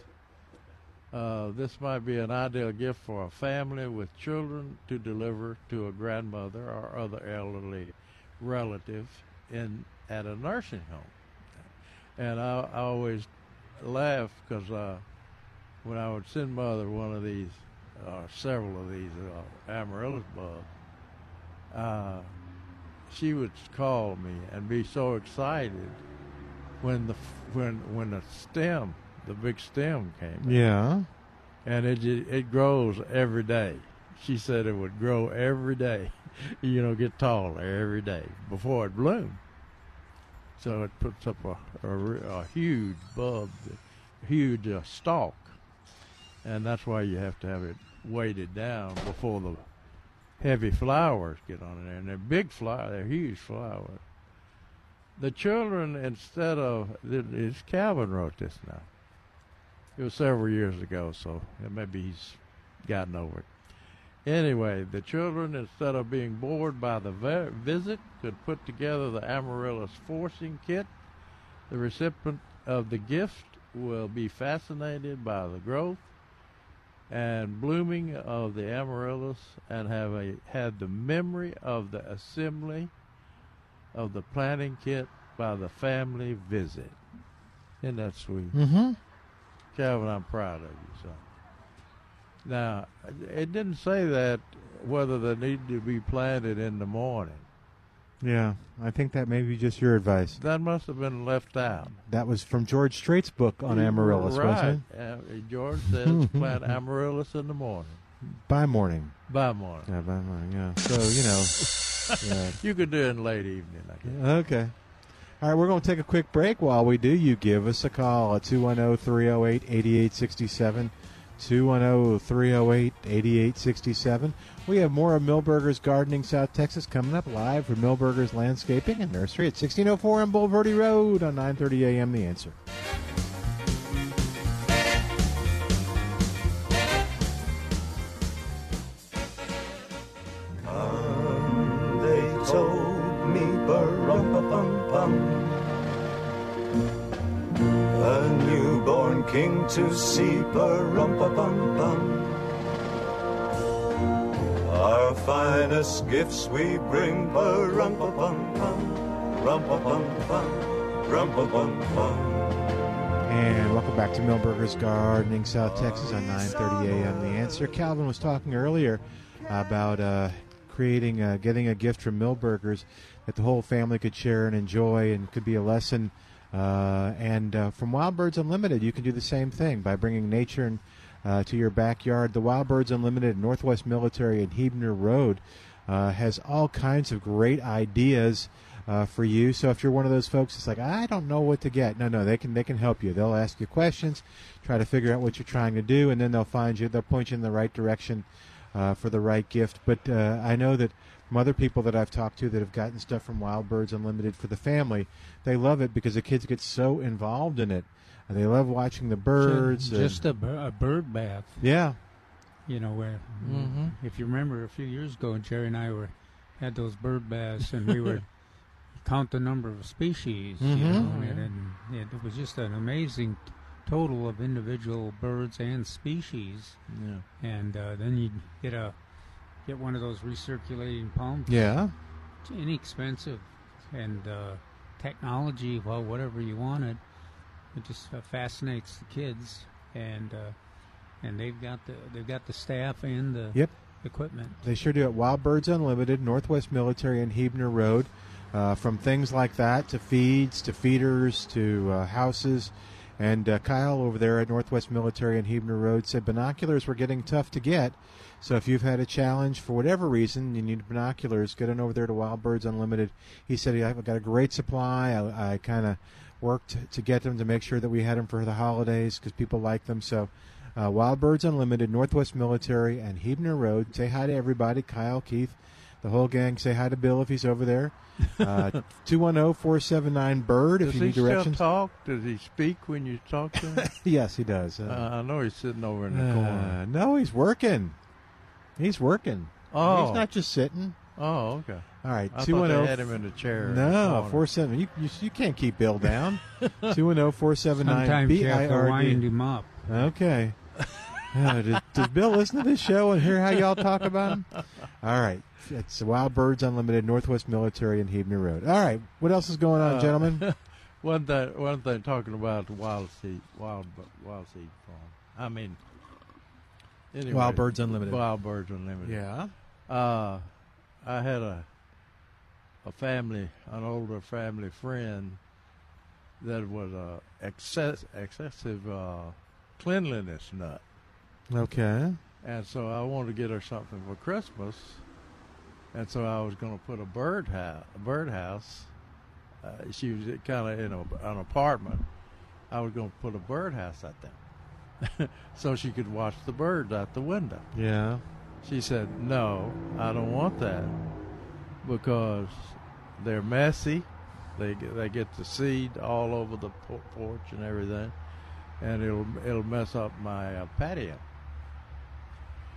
Uh, this might be an ideal gift for a family with children to deliver to a grandmother or other elderly relative in at a nursing home. And I, I always laugh because uh, when I would send mother one of these, or several of these uh, amaryllis bulbs, uh, she would call me and be so excited when the when when the stem, the big stem came. Yeah. and it it grows every day. She said it would grow every day, *laughs* you know, get taller every day before it bloomed. So it puts up a, a, a huge bulb, a huge uh, stalk, and that's why you have to have it weighted down before the heavy flowers get on there. And they're big flowers, they're huge flowers. The children, instead of, it's Calvin wrote this now. It was several years ago, so maybe he's gotten over it. Anyway, the children, instead of being bored by the vi- visit, could put together the amaryllis forcing kit. The recipient of the gift will be fascinated by the growth and blooming of the amaryllis and have a had the memory of the assembly of the planting kit by the family visit. Isn't that sweet? Mm-hmm. Calvin, I'm proud of you, son. Now, it didn't say that whether they need to be planted in the morning. Yeah, I think that may be just your advice. That must have been left out. That was from George Strait's book on amaryllis, right. wasn't Uh, George says *laughs* plant amaryllis in the morning. By morning. By morning. Yeah, by morning. Yeah. So you know. Yeah. *laughs* You could do it in late evening, I guess. Okay. All right, we're going to take a quick break. While we do, you give us a call at 210 308 8867. 210 308 8867. We have more of Milberger's Gardening South Texas coming up live from Milberger's Landscaping and Nursery at 1604 on Bulverde Road on 930 a.m. The answer. King to see bum bum Our finest gifts we bring bum bum bum rum bum bum rum bum bum And welcome back to Milberger's Gardening South Texas on 9:30 a.m. The answer. Calvin was talking earlier about uh, creating, getting a gift from Milberger's that the whole family could share and enjoy, and could be a lesson. Uh, and uh, from Wild Birds Unlimited, you can do the same thing by bringing nature and, uh, to your backyard. The Wild Birds Unlimited Northwest Military and Huebner Road uh, has all kinds of great ideas uh, for you. So if you're one of those folks that's like, I don't know what to get, no, no, they can they can help you. They'll ask you questions, try to figure out what you're trying to do, and then they'll find you. They'll point you in the right direction for the right gift. But I know that from other people that I've talked to that have gotten stuff from Wild Birds Unlimited for the family, they love it because the kids get so involved in it. And they love watching the birds. and- Just a, a bird bath. yeah, You know where, Mhm. if you remember, a few years ago, Jerry and I were had those bird baths, and we were *laughs* count the number of species. You Mhm. know, and, and it was just an amazing t- total of individual birds and species. Yeah. And uh, then you get a get one of those recirculating pumps. yeah. It's inexpensive, and uh, technology, well, whatever you wanted, it just uh, fascinates the kids, and uh, and they've got the they've got the staff and the Yep. equipment. They sure do at Wild Birds Unlimited, Northwest Military and Huebner Road. Uh, from things like that to feeds to feeders to uh, houses And uh, Kyle over there at Northwest Military and Huebner Road said binoculars were getting tough to get. So if you've had a challenge for whatever reason, you need binoculars, get on over there to Wild Birds Unlimited. He said, I've got a great supply. I, I kind of worked to get them to make sure that we had them for the holidays because people like them. So uh, Wild Birds Unlimited, Northwest Military, and Huebner Road. Say hi to everybody. Kyle, Keith, the whole gang. Say hi to Bill if he's over there. *laughs* Uh, 210-479-BIRD if Does you he need still directions. talk? Does he speak when you talk to him? *laughs* yes, he does. Uh, uh, I know he's sitting over in the uh, corner. no, he's working. He's working. Oh. He's not just sitting. Oh, okay. All right, I two thought one they zero. had him in the chair. No, corner. four seven. You, you you can't keep Bill down. *laughs* Two one zero four seven nine Sometimes you have I to wind him up. Okay. Uh, does, does Bill listen to this show and hear how y'all talk about him? All right. It's Wild Birds Unlimited, Northwest Military, and Huebner Road. All right. What else is going on, Uh, gentlemen? *laughs* one thing, one thing, talking about the wild seed, wild, wild seed farm. I mean, anyway, Wild Birds Unlimited. Wild Birds Unlimited. Yeah. Uh, I had a a family, an older family friend that was a excess, excessive uh, cleanliness nut, Okay. and so I wanted to get her something for Christmas, and so I was going to put a bird house, a birdhouse. Uh, she was kind of in a, an apartment. I was going to put a birdhouse out there, *laughs* so she could watch the birds out the window. Yeah. She said, "No, I don't want that because they're messy. They get, they get the seed all over the porch and everything, and it'll it'll mess up my uh, patio."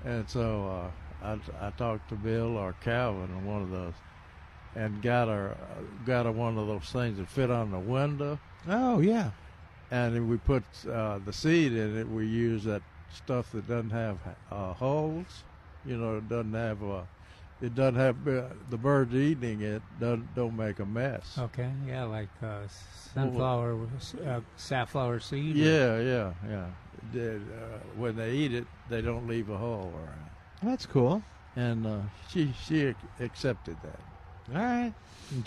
And so uh, I I talked to Bill or Calvin or one of those, and got her got her one of those things that fit on the window, Oh yeah. And then we put uh, the seed in it. We use that stuff that doesn't have uh, holes. You know, it doesn't have uh, it doesn't have uh, the birds eating it. Don't don't make a mess. Okay, yeah, like uh, sunflower, uh, safflower seed. or- Yeah, yeah, yeah. They, uh, when they eat it, they don't leave a hole around. That's cool. And uh, she she accepted that. All right.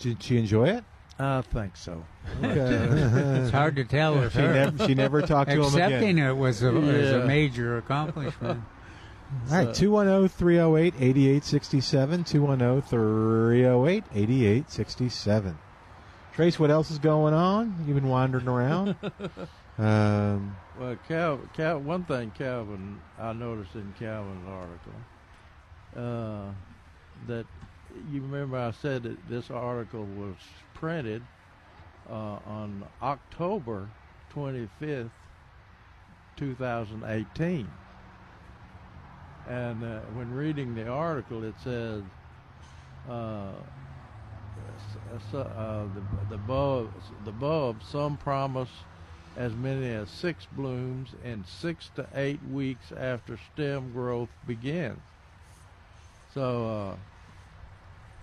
Did she enjoy it? I think so. *laughs* It's hard to tell with she her. never she never talked to him again. Accepting it was a, was a major accomplishment. All right, 210 308 8867. 210 308 8867. Trace, what else is going on? You've been wandering around. *laughs* um, Well, Cal, Cal, one thing Calvin I noticed in Calvin's article uh, that you remember I said that this article was printed uh, on October twenty fifth, two thousand eighteen, and uh, when reading the article, it says Uh, uh, the the the some promise as many as six blooms in six to eight weeks after stem growth begins. So uh,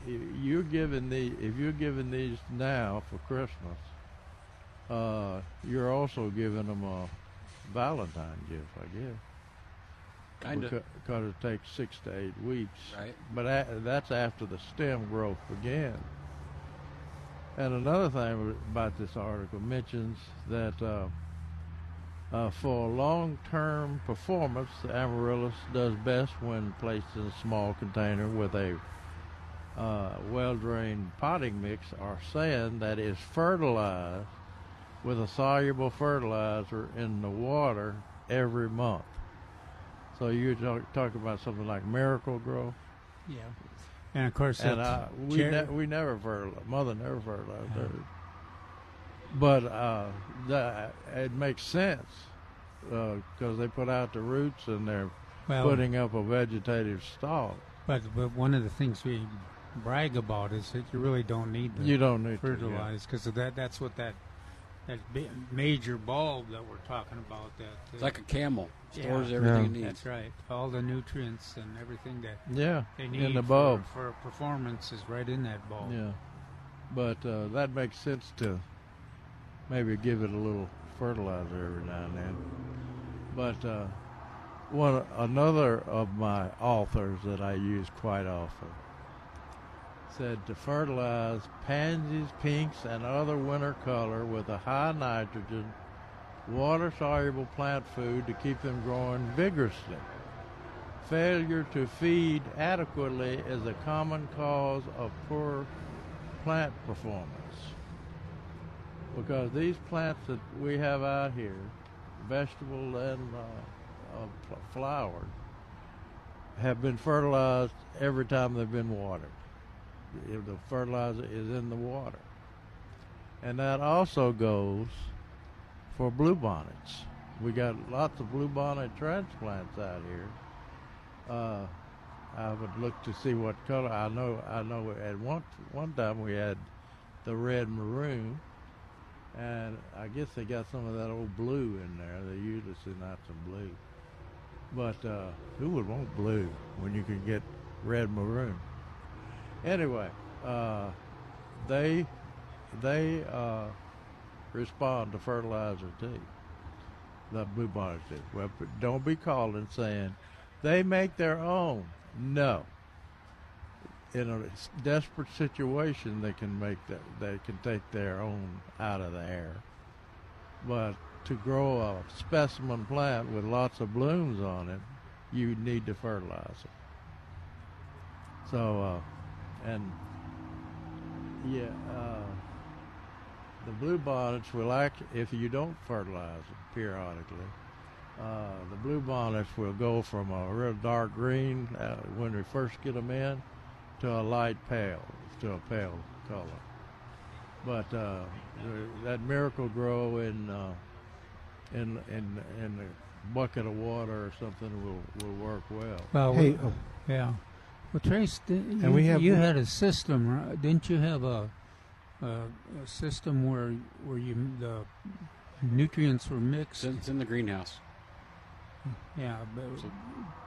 you're giving the if you're giving these now for Christmas, uh, you're also giving them a Valentine gift, I guess. Kind of. Because it takes six to eight weeks. Right. But a, that's after the stem growth begins. And another thing about this article mentions that uh, uh, for long-term performance, the amaryllis does best when placed in a small container with a uh, well-drained potting mix or sand that is fertilized with a soluble fertilizer in the water every month. So you're talk, talking about something like Miracle-Gro, Yeah. And of course, and uh, uh, we ne- we never fertilized. Mother never fertilized hers. But uh, that it makes sense because they put out the roots and they're well, putting up a vegetative stalk. but but one of the things we brag about is that you really don't need the You don't need to, fertilize because that that's what that that major bulb that we're talking about that uh, like a camel. Stores Yeah. everything Yeah. it needs. that's right all the nutrients and everything that Yeah, they need in the for, bulb. for performance is right in that bulb. Yeah, but uh, that makes sense to maybe give it a little fertilizer every now and then. But uh, one another of my authors that I use quite often said to fertilize pansies, pinks, and other winter color with a high nitrogen water soluble plant food to keep them growing vigorously. Failure to feed adequately is a common cause of poor plant performance. Because these plants that we have out here, vegetable and uh, uh, flower, have been fertilized every time they've been watered. If the fertilizer is in the water. And that also goes for bluebonnets. We got lots of bluebonnet transplants out here. Uh, I would look to see what color. I know. I know. At one one time we had the red maroon, and I guess they got some of that old blue in there. They usually send out some blue. But uh, who would want blue when you can get red maroon? Anyway, uh, they they uh, respond to fertilizer too. The bluebonnets do. Well, don't be calling saying they make their own. No. In a desperate situation, they can make that. They can take their own out of the air. But to grow a specimen plant with lots of blooms on it, you need to fertilize it. So, uh, and yeah, uh, the blue bonnets will act if you don't fertilize them periodically. Uh, the blue bonnets will go from a real dark green uh, when we first get them in to a light pale, to a pale color. But uh, the- that miracle grow in uh, in in in a bucket of water or something will will work well. Well, Hey, we- oh. yeah. Well, Trace, did, you, we have- you had a system, right? didn't you have a, a, a system where where you the nutrients were mixed? It's, it's in the greenhouse. Yeah, but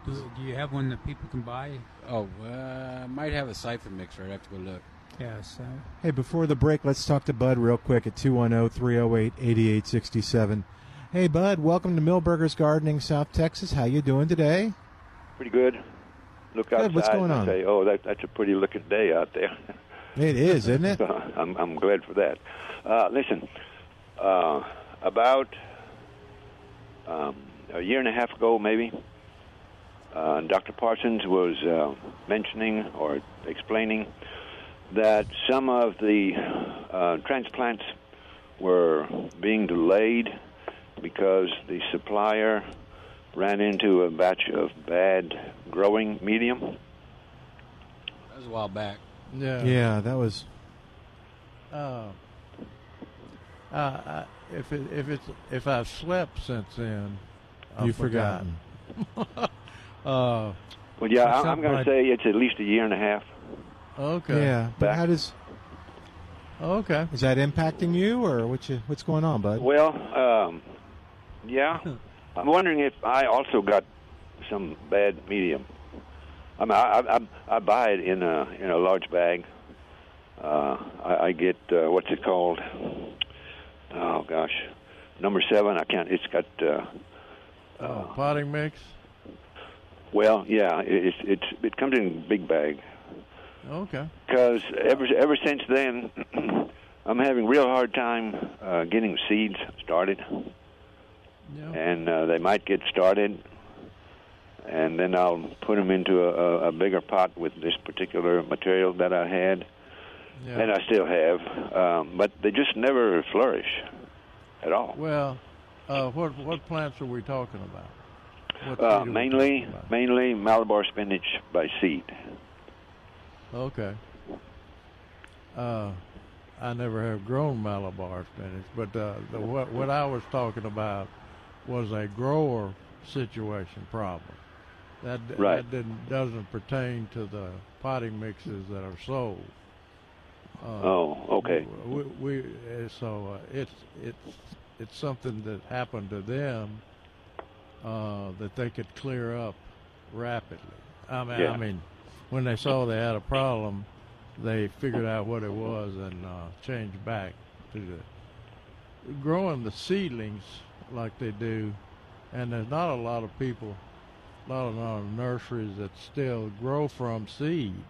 do, do you have one that people can buy? Oh, uh, might have a siphon mixer. I'd have to go look. Yes. Uh, Hey, before the break, let's talk to Bud real quick at oh, 210 308 8867. Hey, Bud, welcome to Milberger's Gardening, South Texas. How you doing today? Pretty good. Look outside what's going and on? say, "Oh, that, that's a pretty looking day out there." *laughs* It is, isn't it? *laughs* I'm I'm glad for that. Uh, listen, uh, about um, a year and a half ago, maybe, uh, Dr. Parsons was uh, mentioning or explaining that some of the uh, transplants were being delayed because the supplier ran into a batch of bad growing medium. That was a while back. Yeah. Yeah, that was. Uh, uh, if it, if it's if I've slept since then, I've You've forgotten. *laughs* uh, Well, yeah, I, up, I'm going to say it's at least a year and a half. okay. Yeah, but Back. how does Okay. is that impacting you, or what you, what's going on, Bud? Well, um, yeah, *laughs* I'm wondering if I also got some bad medium. I mean, I, I, I buy it in a in a large bag. Uh, I, I get uh, what's it called? Oh gosh, number seven. I can't. It's got. Uh, Oh, potting mix. well, yeah, it, it's it's it comes in a big bag. Okay. because ever ever since then, *clears throat* I'm having real hard time uh, getting seeds started, Yeah. and uh, they might get started, and then I'll put them into a, a, bigger pot with this particular material that I had, Yeah. and I still have, um, but they just never flourish at all. well, uh, what what plants are we talking about? Uh, seed are we mainly, about? mainly Malabar spinach by seed. Okay. Uh, I never have grown Malabar spinach, but uh, the, what what I was talking about was a grower situation problem. That Right. that didn't, doesn't pertain to the potting mixes that are sold. Uh, Oh, okay. We, we uh, so uh, it's it's it's something that happened to them uh, that they could clear up rapidly. I mean, Yeah. I mean, when they saw they had a problem, they figured out what it was and uh, changed back to the growing the seedlings like they do. And there's not a lot of people, a lot of, lot of nurseries that still grow from seed.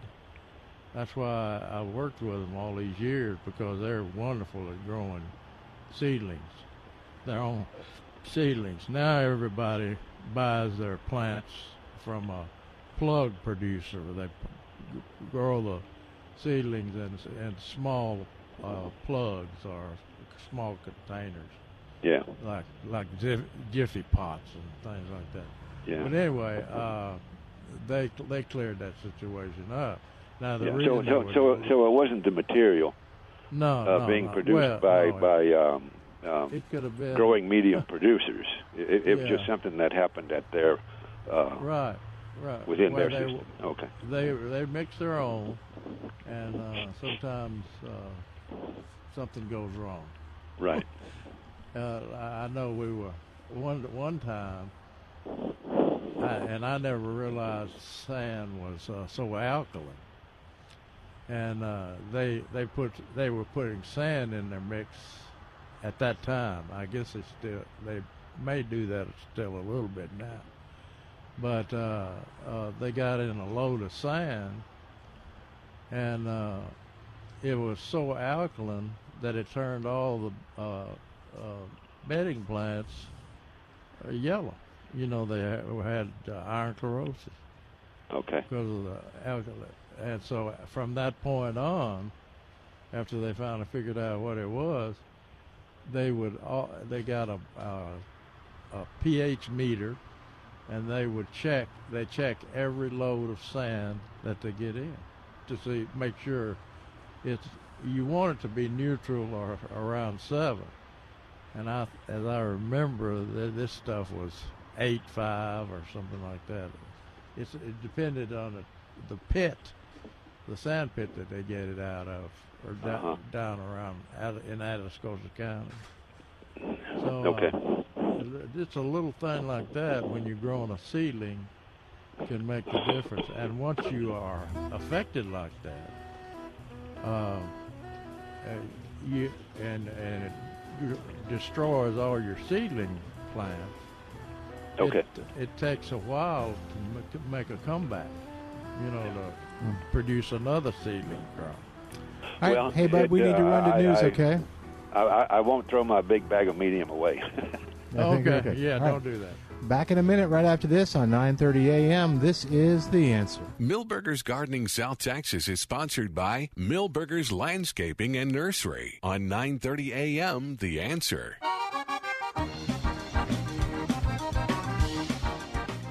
That's why I worked with them all these years because they're wonderful at growing seedlings. their own seedlings. Now everybody buys their plants from a plug producer. They grow the seedlings in, in small uh, plugs or small containers, Yeah. like like Jiff- Jiffy pots and things like that. Yeah. But anyway, uh, they they cleared that situation up. Now the Yeah. reason So so so so it wasn't the material no, uh, no, being no. produced Well, by no, by um, um, it could have been growing medium *laughs* producers. It, it was just something that happened at their uh, right, right within Well, their they, system. Okay. They they mix their own, and uh, sometimes uh, something goes wrong. Right. Uh, I know we were one one time, I, and I never realized sand was uh, so alkaline. And uh, they they put they were putting sand in their mix at that time. I guess they still they may do that still a little bit now. But uh, uh, they got in a load of sand, and uh, it was so alkaline that it turned all the uh, bedding plants are yellow. You know, they had uh, iron chlorosis Okay. because of the alkaline. And so from that point on, after they finally figured out what it was, they would all, they got a, a a pH meter, and they would check. They check every load of sand that they get in to see make sure it's you want it to be neutral or around seven. And I, as I remember, th- this stuff was eight five or something like that. It's it depended on the, the pit, the sand pit that they get it out of, or down, Uh-huh. down around out in Atascosa County. So Okay. uh, just a little thing like that when you're growing a seedling can make the difference. And once you are affected like that, uh, uh, you and and destroys all your seedling plants. Okay. It, it takes a while to make a comeback. You know, to produce another seedling crop. All right, Well, hey, bud, it, we need to uh, run to I- news, I- okay? I, I, I won't throw my big bag of medium away. *laughs* I think- Okay, yeah, All don't right. do that. Back in a minute, right after this on 9:30 a.m. This is the answer. Milberger's Gardening South Texas is sponsored by Milberger's Landscaping and Nursery on 9:30 a.m. The Answer.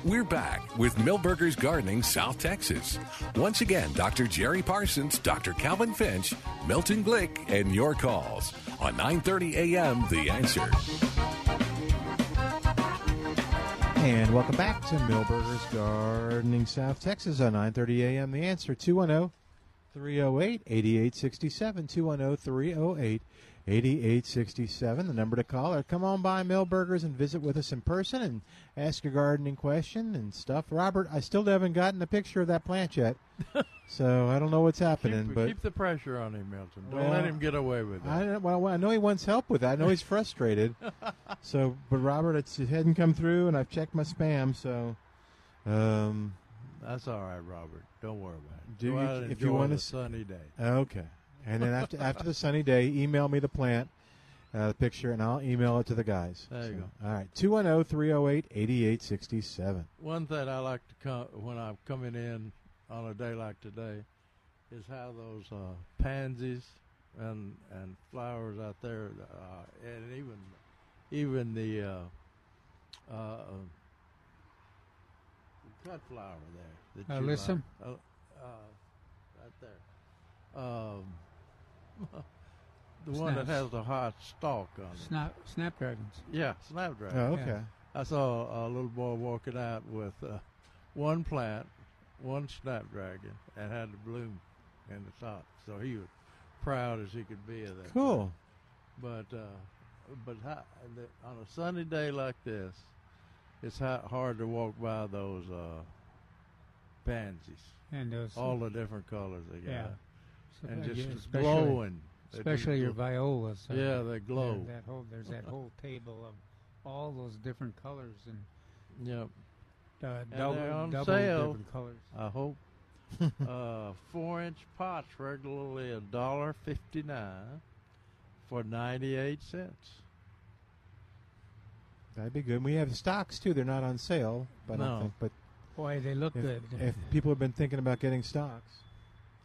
We're back with Milberger's Gardening South Texas. Once again, Dr. Jerry Parsons, Dr. Calvin Finch, Milton Glick, and your calls on 9:30 a.m. The Answer. And welcome back to Milberger's Gardening South Texas on 9:30 a.m. The answer oh, 210 308 8867 210 308 8867 the number to call or come on by Milberger's and visit with us in person and ask your gardening question and stuff. Robert, I still haven't gotten a picture of that plant yet. So I don't know what's happening, Keep, but keep the pressure on him, Milton. Don't Well, let him get away with it. I, well, I know he wants help with that. I know he's frustrated. *laughs* so, but Robert, it's, it hadn't come through, and I've checked my spam. So, um, That's all right, Robert. Don't worry about it. Do you- if you the s- sunny day. okay. And then after after the sunny day, email me the plant, uh, the picture, and I'll email it to the guys. There you So, All right, two one zero three zero eight eighty eight sixty seven. One thing I like to come when I'm coming in on a day like today is how those uh, pansies and and flowers out there, uh, and even even the uh, uh, uh, cut flower there. that you Alyssum? like. Uh, uh, right there. Um, *laughs* the one that has the hot stalk on it. Snap, snapdragons. Yeah, snapdragon. Oh, okay. Yeah. I saw a little boy walking out with uh, one plant, one snapdragon, and had the bloom in the top. So he was proud as he could be of that. Cool. But uh, but how, the, on a sunny day like this, it's hard to walk by those uh, pansies. And those, All the different colors they got, yeah. So, and just yeah, especially- glowing. Especially your violas. uh, Yeah, they glow. That whole, there's that whole *laughs* table of all those different colors and Yep. Uh, they're on double sale. different colors. I hope. *laughs* uh, four inch pots regularly a dollar fifty nine for ninety eight cents. That'd be good. We have stocks too. They're not on sale, but I No. don't think. But Boy, they look if, good. if people have been thinking about getting stocks,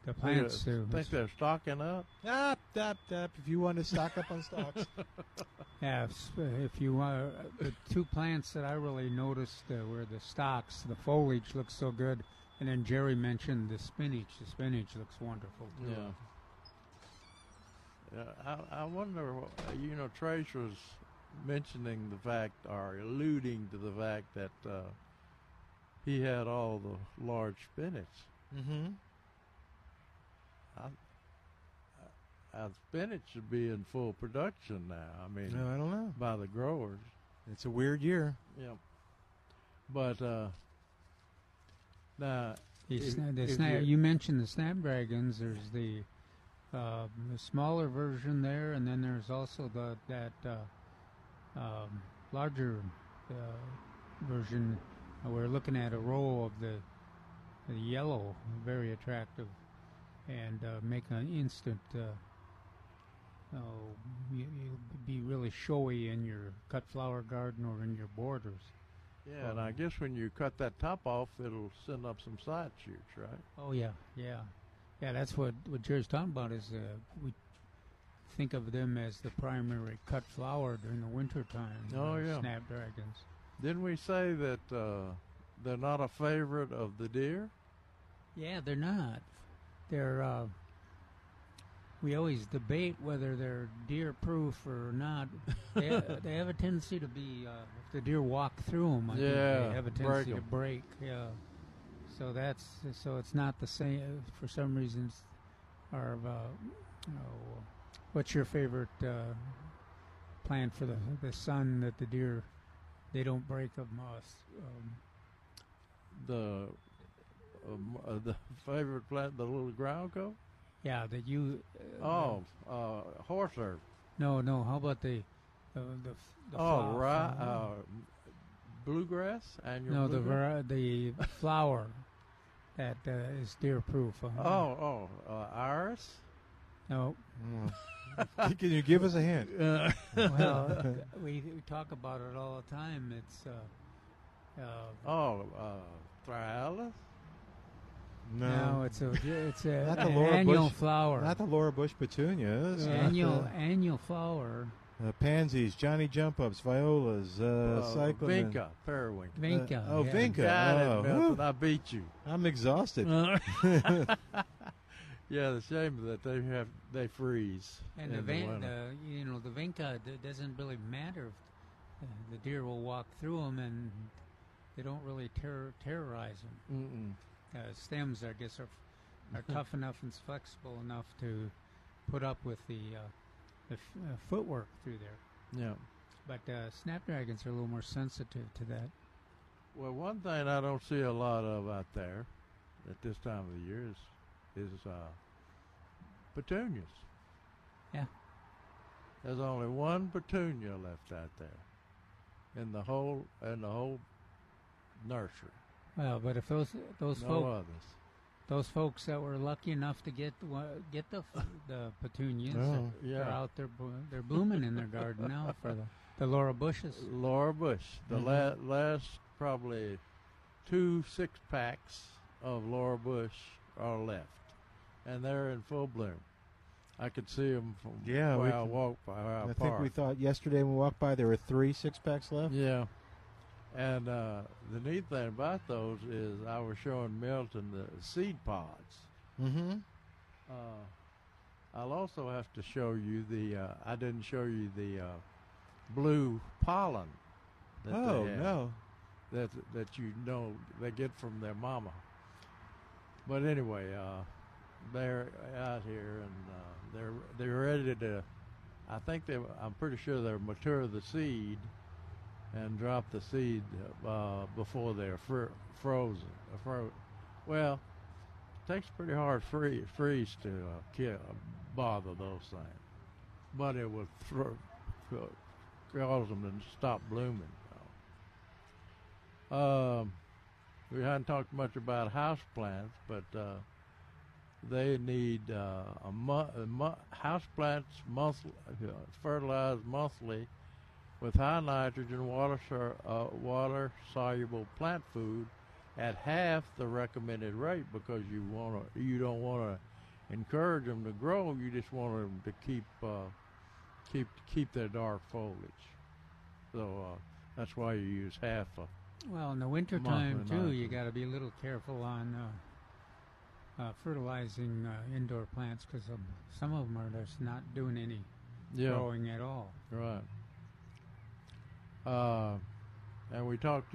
the plants I too. think they're stocking up. up, up, up. If you want to stock up on stocks, *laughs* Yeah, if, if you want the two plants that I really noticed uh, were the stocks. The foliage looks so good, and then Jerry mentioned the spinach. The spinach looks wonderful. Too. Yeah. Yeah, I, I wonder. wh- You know, Trace was mentioning the fact, or alluding to the fact that uh, he had all the large spinach. mm-hmm. I, I, I spinach should be in full production now. I mean, no, I don't know. by the growers. It's a weird year. Yeah. But uh, now, The If- sna- the if sna- you- you mentioned the snapdragons. There's the, uh, the smaller version there, and then there's also the that uh, um, larger uh, version. Uh, we're looking at a row of the the yellow, very attractive, and uh, make an instant. Uh, oh, you, you'll be really showy in your cut flower garden or in your borders. yeah, and I guess when you cut that top off, it'll send up some side shoots, right? Oh yeah, yeah, yeah. That's what what Jerry's talking about. Is uh, we think of them as the primary cut flower during the winter time. Oh, uh, yeah. snapdragons. Didn't we say that uh, they're not a favorite of the deer? Yeah, they're not. They're. Uh, we always debate whether they're deer proof or not. They, *laughs* they have a tendency to be. Uh, if the deer walk through them, I Yeah, they have a break tendency to 'em. break. Yeah. So that's so it's not the same. For some reasons, are uh, oh, what's your favorite uh, plant for the the sun that the deer they don't break of moss? Um, The uh, the favorite plant, the little ground coat? yeah, that you. Uh, Oh, uh, horse herb. No, no. How about the the the, the Oh, flower- right. Uh, bluegrass. Annual no, the bluegrass? var- the flower that uh, is deer proof. Uh, Oh, oh, uh, iris. no. *laughs* Can you give us a hint? Uh, *laughs* well, *laughs* we, we talk about it all the time. It's uh, uh, oh, uh, Thryallis. No, it's a it's a *laughs* Not the an Laura annual Bush- flower. Not the Laura Bush petunias. not annual the- annual flower. uh, pansies, Johnny jump ups, violas, uh, Uh, cyclamen. Vinca, periwinkle. Vinca. oh, yeah. Vinca. Got Oh, it, I beat you. I'm exhausted. *laughs* *laughs* yeah, the shame that they have they freeze. And the, the van, winter. the you know the vinca d- doesn't really matter. If uh, the deer will walk through them, and they don't really terror, terrorize them. Mm-mm. Uh, stems, I guess, are are *laughs* tough enough and flexible enough to put up with the uh, the f- uh, footwork through there. Yeah. But uh, snapdragons are a little more sensitive to that. Well, one thing I don't see a lot of out there at this time of the year is is uh, petunias. Yeah. There's only one petunia left out there in the whole in the whole nursery. Well, but if those those no folk, others. those folks that were lucky enough to get wa- get the the petunias, Oh. they're out there they're blooming in their garden now *laughs* for the the Laura bushes. Laura Bush. The Mhm. la- last probably two six packs of Laura Bush are left, and they're in full bloom. I could see them from Yeah, we where I walked by our I think park. we thought yesterday when we walked by there were three six packs left. Yeah. And uh, the neat thing about those is I was showing Milton the seed pods. Mm-hmm. Uh, I'll also have to show you the. Uh, I didn't show you the uh, blue pollen. That Oh no! That that you know they get from their mama. But anyway, uh, they're out here and uh, they're they're ready to. I think they. I'm pretty sure they're mature the seed, and drop the seed uh, before they're fr- frozen. uh, Fro- well, it takes pretty hard free, freeze to uh, kill, bother those things, but it will thro- cause them to stop blooming. Um, we hadn't talked much about house plants, but uh, they need uh, a, a mo- house plants monthly, uh, fertilized monthly with high nitrogen water, uh, water soluble plant food at half the recommended rate because you want to you don't want to encourage them to grow. You just want them to keep uh, keep keep their dark foliage. So uh, that's why you use half a Well, in the wintertime too, you got to be a little careful on uh, uh, fertilizing uh, indoor plants because um, some of them are just not doing any Yeah. growing at all. Right. Uh, and we talked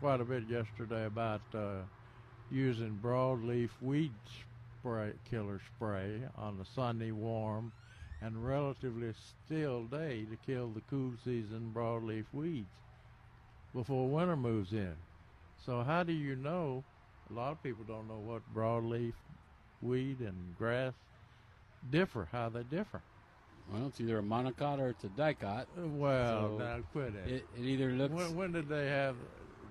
quite a bit yesterday about uh, using broadleaf weed spray killer spray on a sunny, warm, and relatively still day to kill the cool season broadleaf weeds before winter moves in. So how do you know? A lot of people don't know what broadleaf weed and grass differ. How they differ. Well, it's either a monocot or it's a dicot. Well, So now quit it. It, it either looks. When, when did they have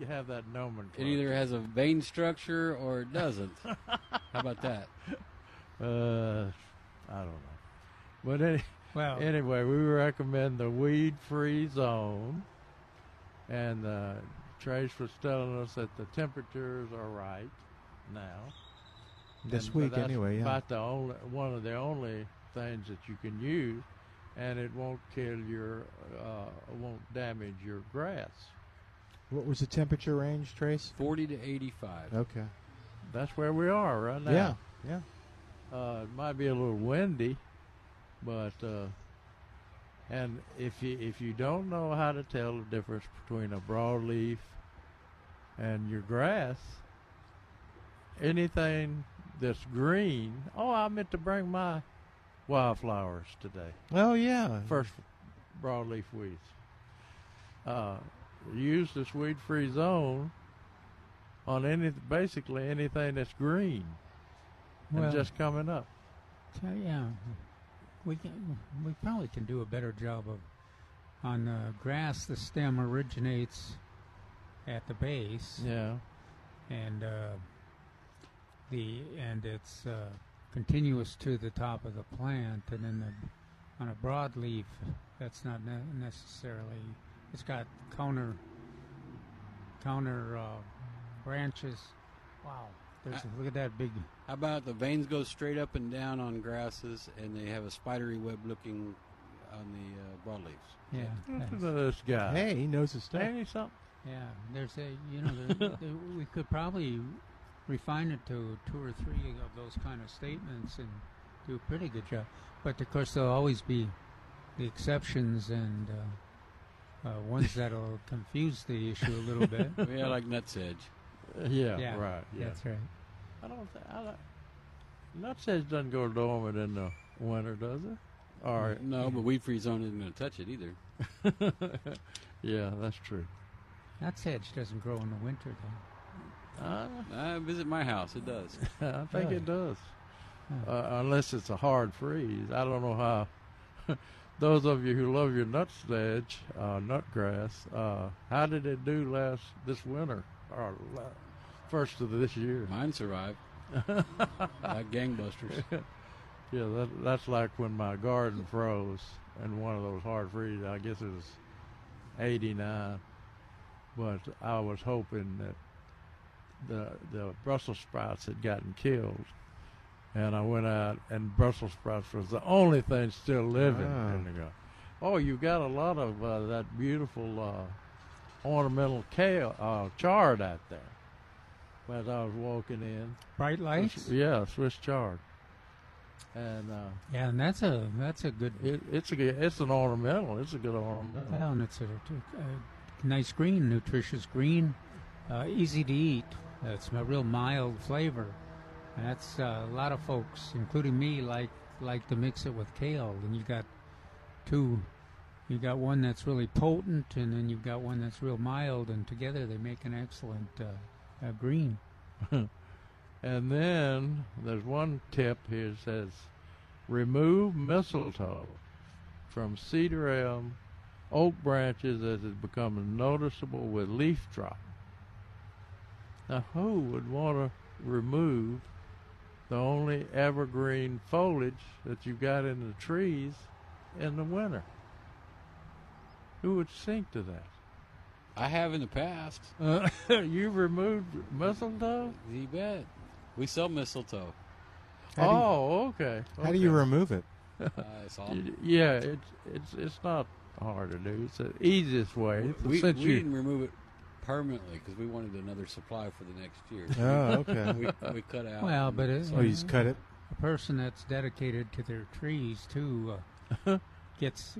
have that nomenclature? It either has a vein structure or it doesn't. *laughs* How about that? Uh, I don't know. But any, Well- anyway, we recommend the weed-free zone, and uh, Trace was telling us that the temperatures are right now. This And- week anyway, yeah. About the only one of the only things that you can use, and it won't kill your, uh, won't damage your grass. What was the temperature range, Trace? 40 to 85. Okay. That's where we are right now. Yeah, yeah. Uh, it might be a little windy, but uh, and if you if you don't know how to tell the difference between a broadleaf and your grass, anything that's green. Oh, I meant to bring my wildflowers today. Oh yeah. First broadleaf weeds. Uh, use this weed-free zone on any basically anything that's green Well- and just coming up. So, yeah, we can, we probably can do a better job of on uh, grass. The stem originates at the base. Yeah. and uh, the and it's uh, continuous to the top of the plant, and then the, on a broadleaf, that's not ne- necessarily. It's got counter counter uh, branches. Wow, there's Uh, look at that big. How about the veins go straight up and down on grasses, and they have a spidery web looking on the uh, broadleafs? Yeah, Listen yeah. to this guy. Hey, he knows his stuff. Ain't he something? Yeah, there's a you know there, *laughs* there, we could probably refine it to two or three of those kind of statements and do a pretty good job. But of course, there'll always be the exceptions and uh, uh, ones *laughs* that'll confuse the issue a little bit. *laughs* yeah, like nutsedge. Yeah, Yeah, right. Yeah. that's right. I don't think I don't, nutsedge doesn't go dormant in the winter, does it? All right. No, but weed free zone isn't going to touch it either. *laughs* yeah, that's true. That sedge doesn't grow in the winter, though. Uh, Uh, visit my house. It does. *laughs* I think Really? it does, uh, unless it's a hard freeze. I don't know how. *laughs* Those of you who love your nutsedge, uh, nutgrass, uh, how did it do last this winter or la- first of this year? Mine survived. *laughs* like gangbusters. Yeah, that, that's like when my garden froze in one of those hard freezes. I guess it was 89. But I was hoping that the the Brussels sprouts had gotten killed. And I went out, and Brussels sprouts was the only thing still living Ah. in the garden. Oh, you got a lot of uh, that beautiful uh, ornamental kale uh, chard out there. As I was walking in, Bright lights. yeah, Swiss chard, and uh, Yeah, and that's a that's a good. it, it's a good- it's an ornamental. It's a good ornamental. Well, and it's a, a nice green, nutritious green, uh, easy to eat. It's a real mild flavor. And that's uh, a lot of folks, including me, like like to mix it with kale. And you've got two. you've got one that's really potent, and then you've got one that's real mild, and together they make an excellent uh, uh, green. *laughs* And then there's one tip here says remove mistletoe from cedar elm, oak branches as it becomes noticeable with leaf drop. Now, who would want to remove the only evergreen foliage that you've got in the trees in the winter? Who would sink to that? I have in the past. Uh, *laughs* you removed mistletoe? You bet. We sell mistletoe. How do you- oh, okay. How do you remove it? Uh, it's all, *laughs* Yeah, it's it's it's not hard to do. It's the easiest way. we, Since we you- didn't remove it permanently because we wanted another supply for the next year. Oh, okay. *laughs* we, we cut out. Well, but it, Oh, you just cut it. a person that's dedicated to their trees too uh, gets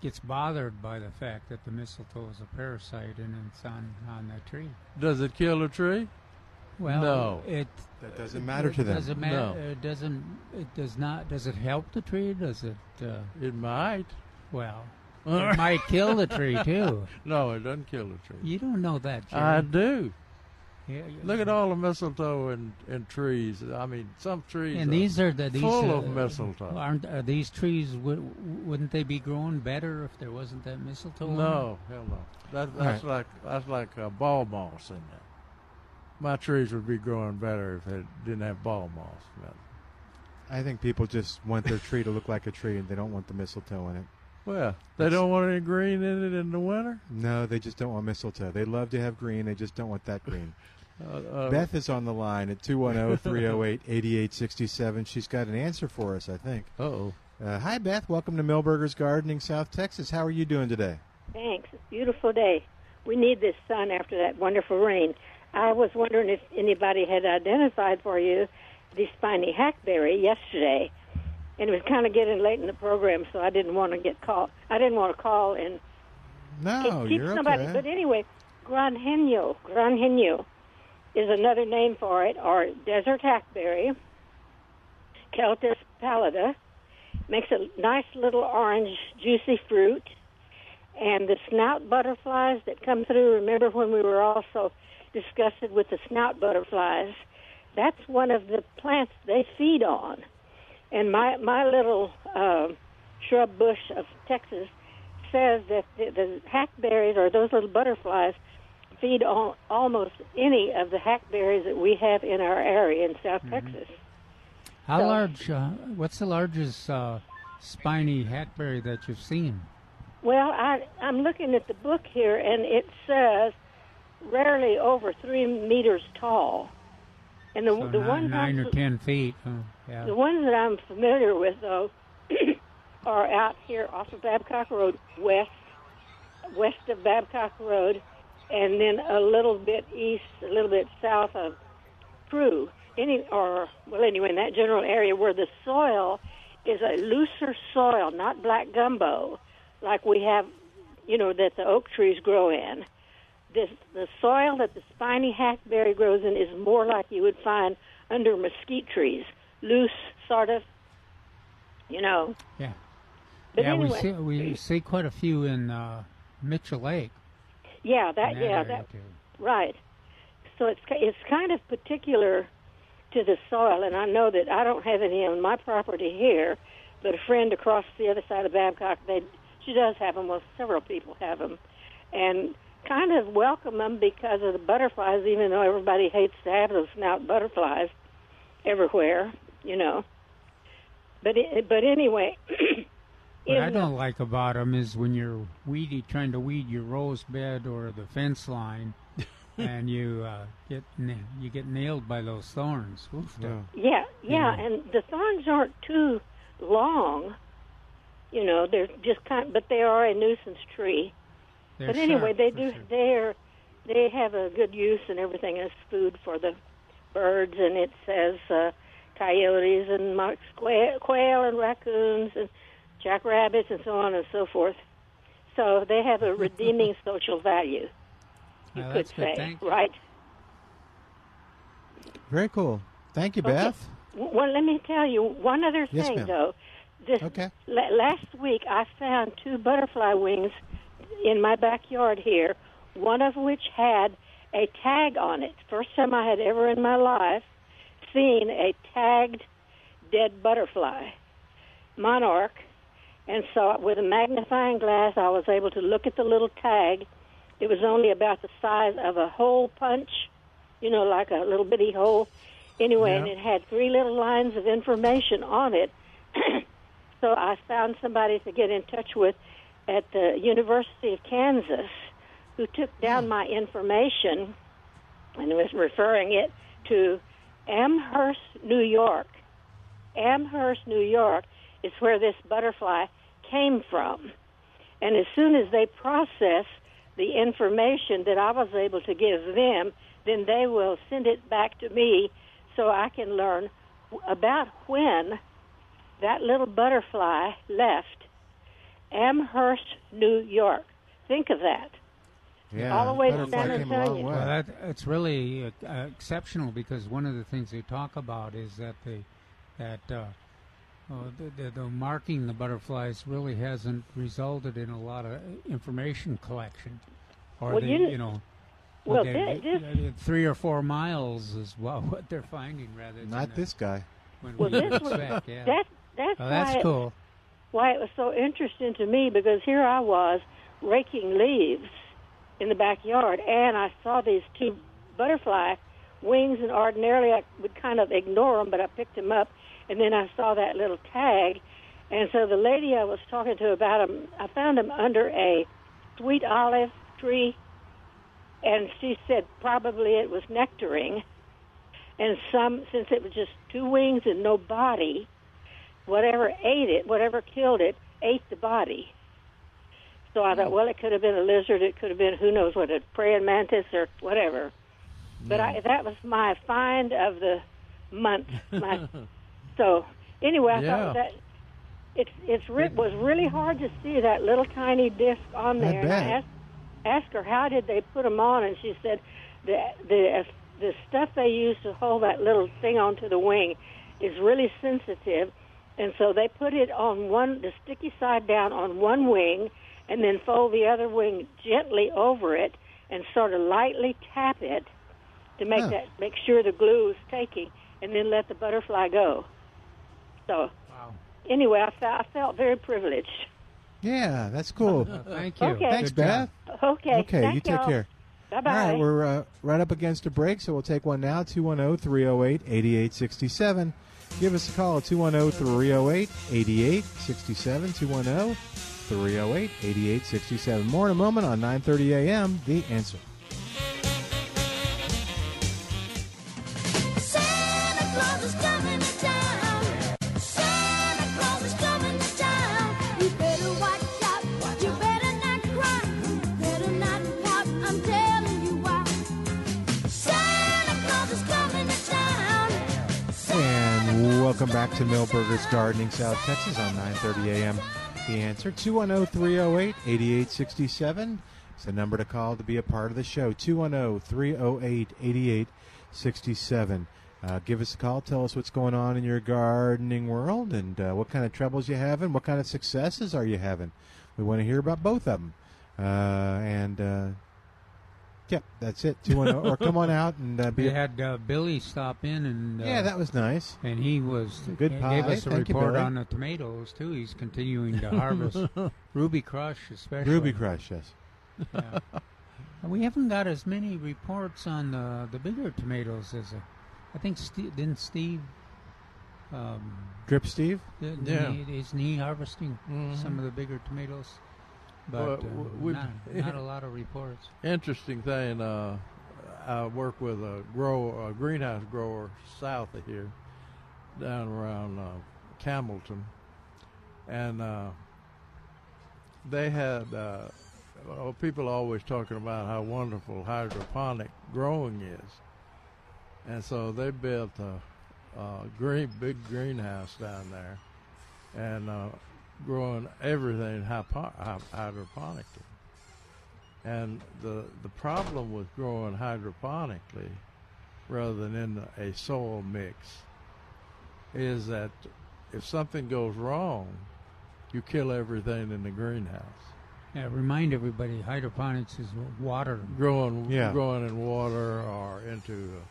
gets bothered by the fact that the mistletoe is a parasite and it's on on the tree. Does it kill a tree? Well, No. it That doesn't matter to them. Doesn't matter. No. It doesn't. It does not. Does it help the tree? Does it? Uh, It might. well, it might kill the tree too. *laughs* No, it doesn't kill the tree. You don't know that, Jerry. I do. Yeah, Look at all the mistletoe and, and trees. I mean, some trees And are these are the these full uh, of mistletoe. Aren't are these trees? Would, wouldn't they be growing better if there wasn't that mistletoe? on? No, hell no. That, that's like that's like uh, ball moss in there. My trees would be growing better if it didn't have ball moss. But, I think people just want their tree to look like a tree, and they don't want the mistletoe in it. Well, they don't want any green in it in the winter. No, they just don't want mistletoe. They love to have green. They just don't want that green. *laughs* Uh, uh, Beth is on the line at 210-308-8867. She's got an answer for us, I think. Uh-oh. Uh, hi, Beth. Welcome to Milberger's Gardening, South Texas. How are you doing today? Thanks. It's a beautiful day. We need this sun after that wonderful rain. I was wondering if anybody had identified for you the spiny hackberry yesterday. And it was kind of getting late in the program, so I didn't want to get called. I didn't want to call and No, keep you're somebody. okay. But anyway, granjeno, granjeno is another name for it, or desert hackberry. Celtis pallida makes a nice little orange, juicy fruit. And the snout butterflies that come through. Remember when we were also disgusted with the snout butterflies? That's one of the plants they feed on. And my my little um shrub bush of Texas says that the, the hackberries or those little butterflies feed on almost any of the hackberries that we have in our area in South Texas. How So- large? Uh, what's the largest uh, spiny hackberry that you've seen? Well, I, I'm looking at the book here, and it says rarely over three meters tall. And the So the nine, ones nine or ten feet. Oh, yeah. the ones that I'm familiar with, though, *clears throat* are out here off of Babcock Road, west west of Babcock Road, and then a little bit east, a little bit south of Prue. Any or well, anyway, in that general area where the soil is a looser soil, not black gumbo, like we have, you know, that the oak trees grow in. This the soil that the spiny hackberry grows in is more like you would find under mesquite trees, loose, sort of, you know. Yeah. But yeah, anyway, we see we see quite a few in uh, Mitchell Lake. yeah, that that yeah, that too. right. So it's it's kind of particular to the soil, and I know that I don't have any on my property here, but a friend across the other side of Babcock, they she does have them. Well, several people have them, and kind of welcome them because of the butterflies. Even though everybody hates to have those snout butterflies everywhere, you know. But it, but anyway, *clears throat* What I don't like about them is when you're weedy trying to weed your rose bed or the fence line, *laughs* and you uh, get na- you get nailed by those thorns. Oof, that- Yeah, yeah, and the thorns aren't too long. You know, they're just kind, but they are a nuisance tree. They're but anyway, sharp, they do. sure. They're they have a good use and everything as food for the birds, and it says uh, coyotes and mock quail, quail and raccoons and jackrabbits and so on and so forth. So they have a redeeming *laughs* social value. You Oh, could that's say, Thank right? Very cool. Thank you, Okay. Beth. Well, let me tell you one other Yes, thing, ma'am. though. This Okay. la- last week, I found two butterfly wings in my backyard here. One of which had a tag on it. First time I had ever in my life seen a tagged dead butterfly, monarch. And so, with a magnifying glass, I was able to look at the little tag. It was only about the size of a hole punch, you know, like a little bitty hole. Anyway, and it had three little lines of information on it. *clears throat* so I found somebody to get in touch with at the University of Kansas who took down hmm. my information and was referring it to Amherst, New York. Amherst, New York is where this butterfly came from. And as soon as they process the information that I was able to give them, then they will send it back to me so I can learn about when that little butterfly left Amherst, New York. Think of that. Yeah, All the way to San came a long Antonio. Well, that, it's really uh, uh, exceptional because one of the things they talk about is that they that uh, uh, the, the, the marking the butterflies really hasn't resulted in a lot of information collection, or Well, they, you- you know. well, they- thi- this- three or four miles is *laughs* what, what they're finding rather than Not uh, this guy. Well, we this was, expect, yeah. that, that's, Oh, that's why, it, cool. why it was so interesting to me because here I was raking leaves in the backyard and I saw these two butterfly wings and ordinarily I would kind of ignore them but I picked them up and then I saw that little tag. And so the lady I was talking to about them I found them under a sweet olive tree and she said probably it was nectaring. And some since it was just two wings and no body whatever ate it whatever killed it ate the body so i thought well it could have been a lizard. It could have been who knows what a praying mantis or whatever. But I, that was my find of the month my, *laughs* so anyway i Yeah. thought that it's it's re- was really hard to see that little tiny disc on I there. And i asked asked her how did they put them on? And she said the the the stuff they use to hold that little thing onto the wing is really sensitive. And so they put it on one the sticky side down on one wing and then fold the other wing gently over it and sort of lightly tap it to make Huh. that make sure the glue is taking and then let the butterfly go so Wow. anyway i felt i felt very privileged Yeah, that's cool. Thank you. Okay. Thanks, Good job. Beth. okay Okay, thank you take y'all. care. bye-bye All right, we're uh, right up against a break, so we'll take one now. oh, 210 308 8867. Give us a call at 210 308 8867. 210 308 8867. More in a moment on 9:30 a.m. The answer. Santa Claus is coming to town. Santa Claus is coming to town. You better watch out. You better not cry. Better not pout. I'm telling you why. Santa Claus is coming to town. And welcome back to Milberger's Gardening, South Texas on 9:30 a.m. The answer 210-308-8867 is the number to call to be a part of the show. 210-308-8867. Uh, give us a call. Tell us what's going on in your gardening world and uh, what kind of troubles you having. What kind of successes are you having? We want to hear about both of them. Uh, and uh, yeah, that's it. 210 or come on out and uh, be We had uh, Billy stop in and uh, yeah, that was nice. and he was Good he pie. gave us a Thank report Billy. on the tomatoes too. He's continuing to *laughs* harvest Ruby Crush, especially Ruby Crush, yes. Yeah. We haven't got as many reports on the the bigger tomatoes as uh, I think. Steve, didn't Steve? Um, Drip Steve? didn't Yeah. he, isn't he harvesting Mhm. some of the bigger tomatoes? But Well, uh, we've- not, not a lot of reports. *laughs* Interesting thing. Uh, I work with a grower, a greenhouse grower south of here, down around uh, Campbellton, and uh, they had. Uh, well, people are always talking about how wonderful hydroponic growing is, and so they built a, a green big greenhouse down there, and uh, growing everything hypo- hydroponically. And the the problem with growing hydroponically rather than in a soil mix is that if something goes wrong, you kill everything in the greenhouse. Yeah, remind everybody, hydroponics is water. Growing Yeah. growing in water or into uh,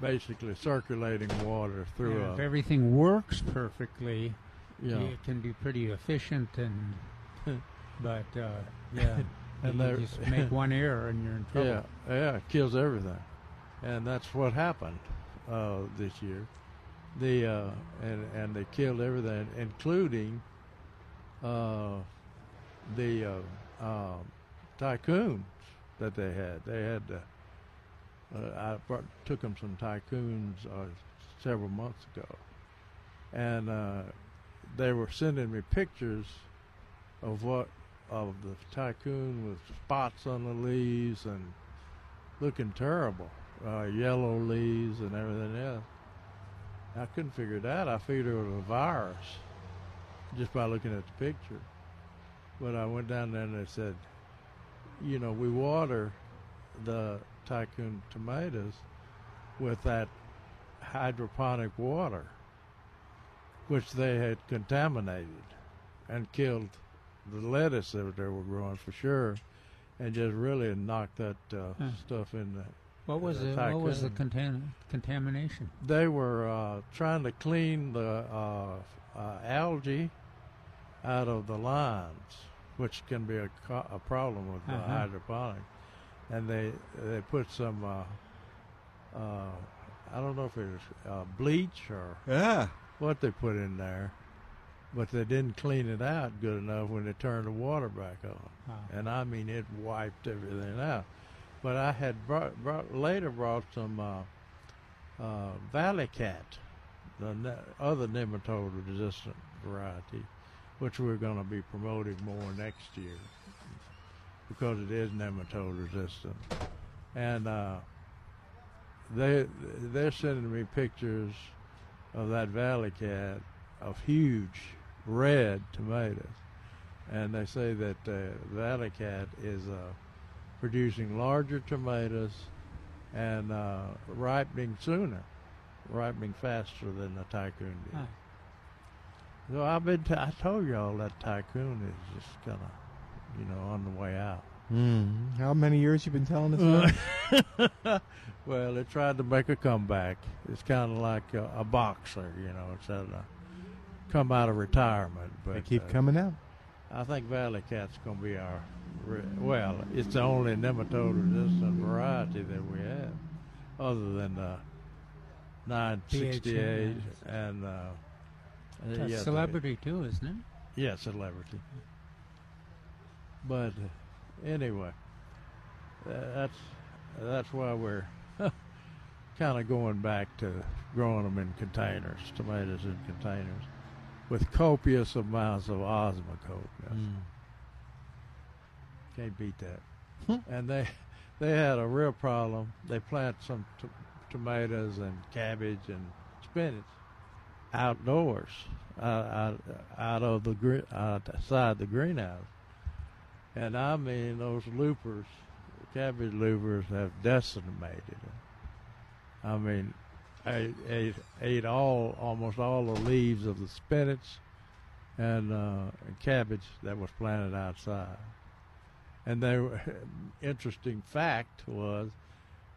basically circulating water through Yeah, if everything works perfectly, know, it can be pretty efficient and. *laughs* But uh, yeah, And you just make *laughs* one error and you're in trouble. Yeah, yeah, it kills everything, and that's what happened uh, this year. The uh, and and they killed everything, including uh, the uh, um, tycoons that they had. They had. Uh, uh, I brought, took them some tycoons uh, several months ago, and uh, they were sending me pictures of what of the tycoon with spots on the leaves and looking terrible, uh, yellow leaves and everything else. I couldn't figure it out. I figured it was a virus just by looking at the picture. But I went down there and they said, you know, we water the tycoon tomatoes with that hydroponic water, which they had contaminated and killed the lettuce that they were growing for sure, and just really knocked that uh, Huh. stuff in the. What was the the what was the contam- contamination? They were uh, trying to clean the uh, uh, algae out of the lines, which can be a, co- a problem with uh, Uh-huh. hydroponic. And they they put some, uh, uh, I don't know if it was uh, bleach or Yeah. What they put in there, but they didn't clean it out good enough when they turned the water back on. Wow. And I mean, it wiped everything out. But I had brought, brought later brought some uh, uh, Valley Cat, the ne- other nematode resistant variety, which we're going to be promoting more next year because it is nematode resistant. And uh, they they're sending me pictures of that Valley Cat of huge red tomatoes, and they say that uh, Valley Cat is uh, producing larger tomatoes and uh, ripening sooner, ripening faster than the Tycoon did. Huh. So I've been. T- I told y'all that Tycoon is just kind of, you know, on the way out. Mm. How many years you been telling us that? *laughs* well, they tried to make a comeback. It's kind of like a, a boxer, you know. It's had to come out of retirement, but They keep uh, coming out. I think Valley Cat's going to be our re- well. It's the only nematode-resistant variety that we have, other than the 968 and uh, uh, It's a yeah, the- celebrity too, isn't it? yeah, celebrity. But uh, anyway, uh, that's that's why we're *laughs* kind of going back to growing them in containers, tomatoes in containers, with copious amounts of Osmocote. Yes. Can't beat that. and they they had a real problem. They plant some t- tomatoes and cabbage and spinach outdoors, uh, out, out of the outside the greenhouse. And I mean, those loopers, cabbage loopers, have decimated them. I mean, ate, ate, ate all almost all the leaves of the spinach and, uh, and cabbage that was planted outside. And they were, *laughs* interesting fact was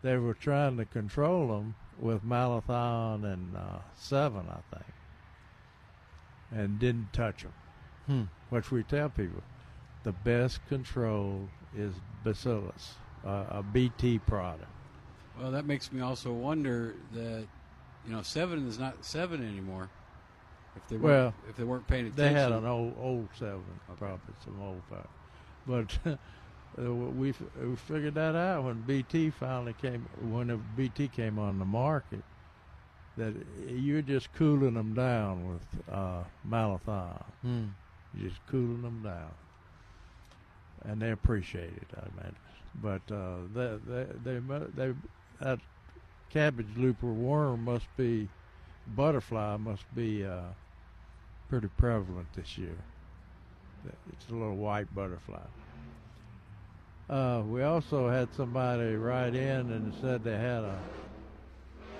they were trying to control them with malathion and uh, Sevin, I think, and didn't touch them. Hmm. Which we tell people, the best control is bacillus, uh, a BT product. Well, that makes me also wonder that you know Sevin is not Sevin anymore. If they Well, weren't, if they weren't paying attention, They had an old old Sevin, probably some old five, but *laughs* uh, we f- we figured that out when BT finally came when BT came on the market. That you're just cooling them down with uh, malathion. Hmm. You're just cooling them down, and they appreciate it. I imagine, but uh, they, they, they, they, that cabbage looper worm must be butterfly must be uh, pretty prevalent this year. It's a little white butterfly. Uh, we also had somebody write in and said they had a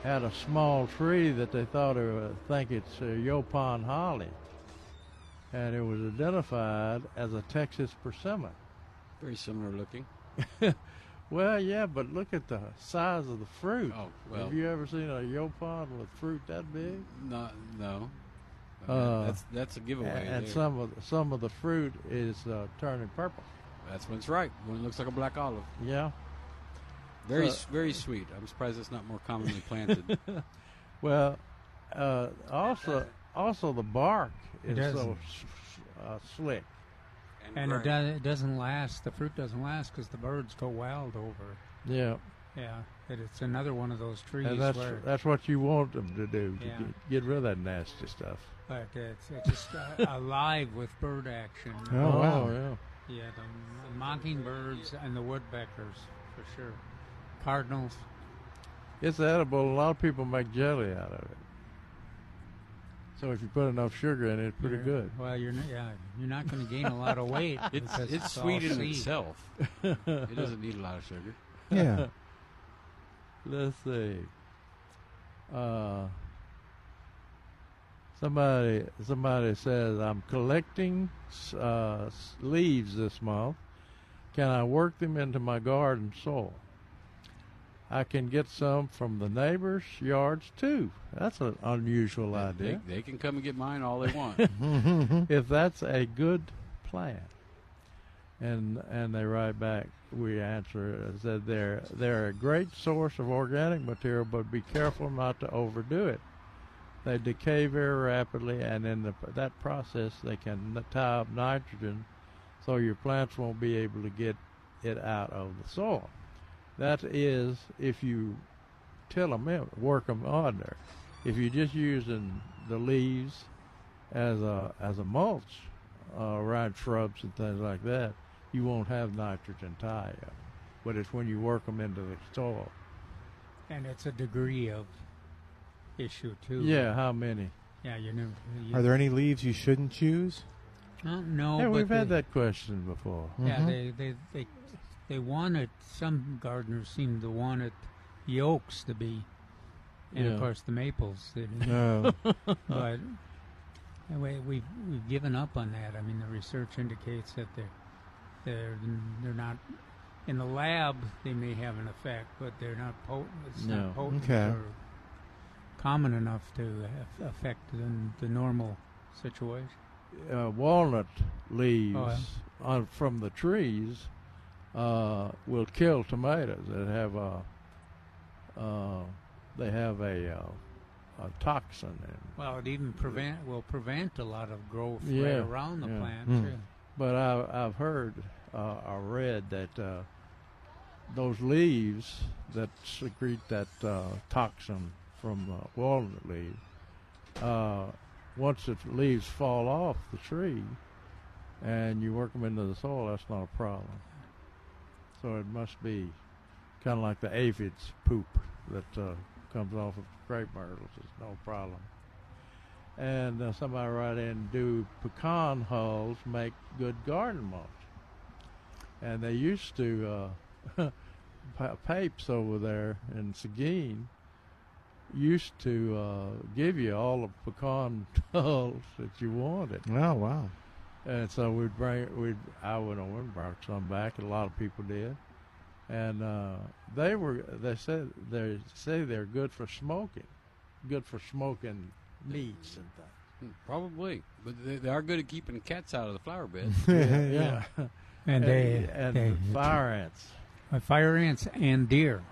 had a small tree that they thought uh, think it's uh, Yaupon holly, and it was identified as a Texas persimmon. Very similar looking. *laughs* Well, yeah, but look at the size of the fruit. Oh, well. Have you ever seen a Yaupon with fruit that big? No, no. Uh, that's that's a giveaway. And, and there. some of the, some of the fruit is uh, turning purple. That's when it's ripe. When it looks like a black olive. Yeah. Very So- very sweet. I'm surprised it's not more commonly planted. *laughs* Well, uh, also *laughs* also the bark is so s- s- uh, slick. And it, does, it doesn't last. The fruit doesn't last because the birds go wild over. it. Yeah. Yeah, it, it's another one of those trees And that's where that's what you want them to do to Yeah. get, get rid of that nasty stuff. but it's, it's just uh, alive with bird action. Oh, wow. yeah. Yeah, the, the mockingbirds and the woodpeckers for sure. Cardinals. It's edible. A lot of people make jelly out of it. So if you put enough sugar in it, pretty You're- good. Well, you're not, yeah, you're not going to gain a lot of weight. *laughs* It's because it's sweet in seed. itself. *laughs* it doesn't need a lot of sugar. Yeah. *laughs* Let's see. Uh, somebody somebody says I'm collecting uh, leaves this month. Can I work them into my garden soil? I can get some from the neighbors' yards too. That's an unusual They, idea. they can come and get mine all they want. *laughs* if that's a good plan. And and they write back, we answer said they're they're a great source of organic material, but be careful not to overdo it. They decay very rapidly, and in the, that process, they can tie up nitrogen, so your plants won't be able to get it out of the soil. That is, if you till them in, work them on there. If you're just using the leaves as a as a mulch uh, around shrubs and things like that, you won't have nitrogen tie up. But it's when you work them into the soil. And it's a degree of issue too. Yeah, how many? Yeah, you know. You, Are there any leaves you shouldn't choose? Uh, no, yeah, but we've had that question before. Yeah, Mhm. they, they they they want it. Some gardeners seem to want it the oaks to be, and Yeah. of course the maples. *laughs* No. but anyway, we've we've given up on that. I mean, the research indicates that they're they're they're not in the lab. They may have an effect, but they're not potent. It's No. not potent Okay. or common enough to affect the, the normal situation. uh, walnut leaves Oh, on, from the trees uh, will kill tomatoes that have a uh, they have a, uh, a toxin in. Well, it even prevent will prevent a lot of growth Yeah, right around the yeah. plant. Hmm. too. But I, I've heard uh, I read that uh, those leaves that secrete that uh, toxin from uh, walnut leaves, uh, once the leaves fall off the tree and you work them into the soil, that's not a problem. So it must be kind of like the aphids poop that uh, comes off of crepe myrtles. It's no problem. And uh, somebody write in, do pecan hulls make good garden mulch? And they used to, uh, *laughs* Papes over there in Seguin used to uh, give you all the pecan *laughs* hulls that you wanted. Oh wow. And so we'd bring, we'd, I went over and brought some back. And a lot of people did, and uh, they were. They said they say they're good for smoking, good for smoking meats and things. Hmm, Probably, but they, they are good at keeping cats out of the flower bed. *laughs* yeah, And they and they fire ants uh, fire ants and deer.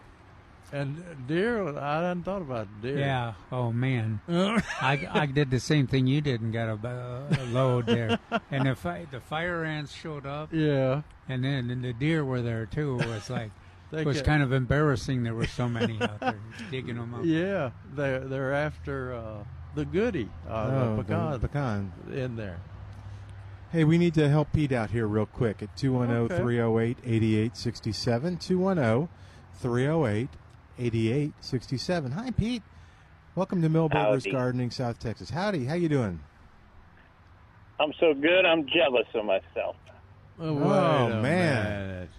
And deer. I hadn't thought about deer. Yeah. Oh man, *laughs* I, I did the same thing you did and got a, uh, a load there. And the fi- the fire ants showed up, yeah. and then and the deer were there too. It was like *laughs* it was get- kind of embarrassing. There were so many out there digging them up. Yeah, they're they're after uh, the goodie, uh, Oh, the pecan, pecan. in there. Hey, we need to help Pete out here real quick at oh, 210 308 8867. 210 308 8867. Hi, Pete. Welcome to Milberger's Gardening, South Texas. Howdy, how you doing? I'm so good, I'm jealous of myself. Oh, Oh, wait a man.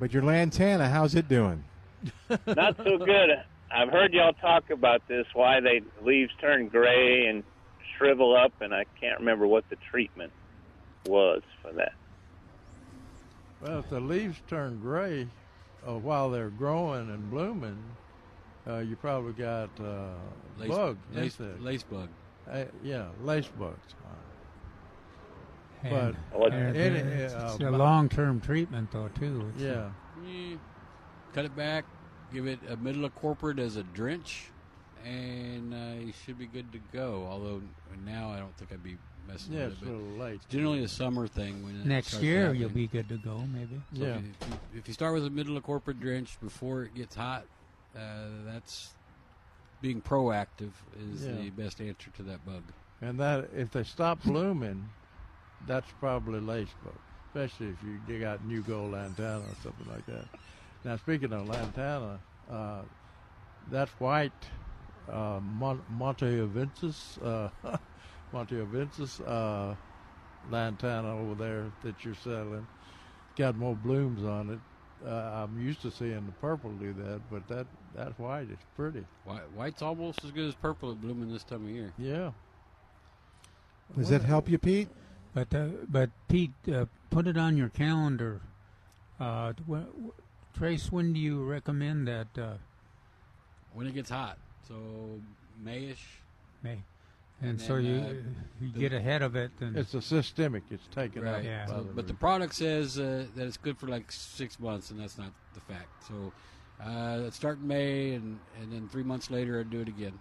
But your lantana, how's it doing? Not so good. I've heard y'all talk about this, why they leaves turn gray and shrivel up, and I can't remember what the treatment was for that. Well, if the leaves turn gray uh, while they're growing and blooming, uh, you probably got uh, Lace, bug lace, lace bug. Uh, yeah, lace bugs. And, But and any, it's, uh, it's a long term treatment though too. It's, Yeah, Yeah. Cut it back, give it a imidacloprid as a drench, and uh, you should be good to go. Although now I don't think I'd be messing Yeah, with it's a little late. It's generally a summer thing. When Next year happening. you'll be good to go, maybe. So if, you, if, you, if you start with a imidacloprid drench before it gets hot, uh, that's being proactive is Yeah. the best answer to that bug. And that if they stop blooming, that's probably lace bug, especially if you dig out new gold lantana or something like that. Now speaking of lantana, uh, that white uh, Mon- montevidensis, uh, *laughs* montevidensis uh, lantana over there that you're selling, got more blooms on it. Uh, I'm used to seeing the purple do that, but that that white is pretty. White, white's almost as good as purple at blooming this time of year. Yeah. Does that help you, Pete? But uh, but Pete, uh, put it on your calendar. Uh, wh- wh- Trace, when do you recommend that? Uh, When it gets hot, so Mayish. May, and, And so then, you uh, you the- get ahead of it. And It's a systemic. It's taken Right. up. by So- but the product says uh, that it's good for like six months, and that's not the fact. So uh, start in May, and, and then three months later, I'd do it again.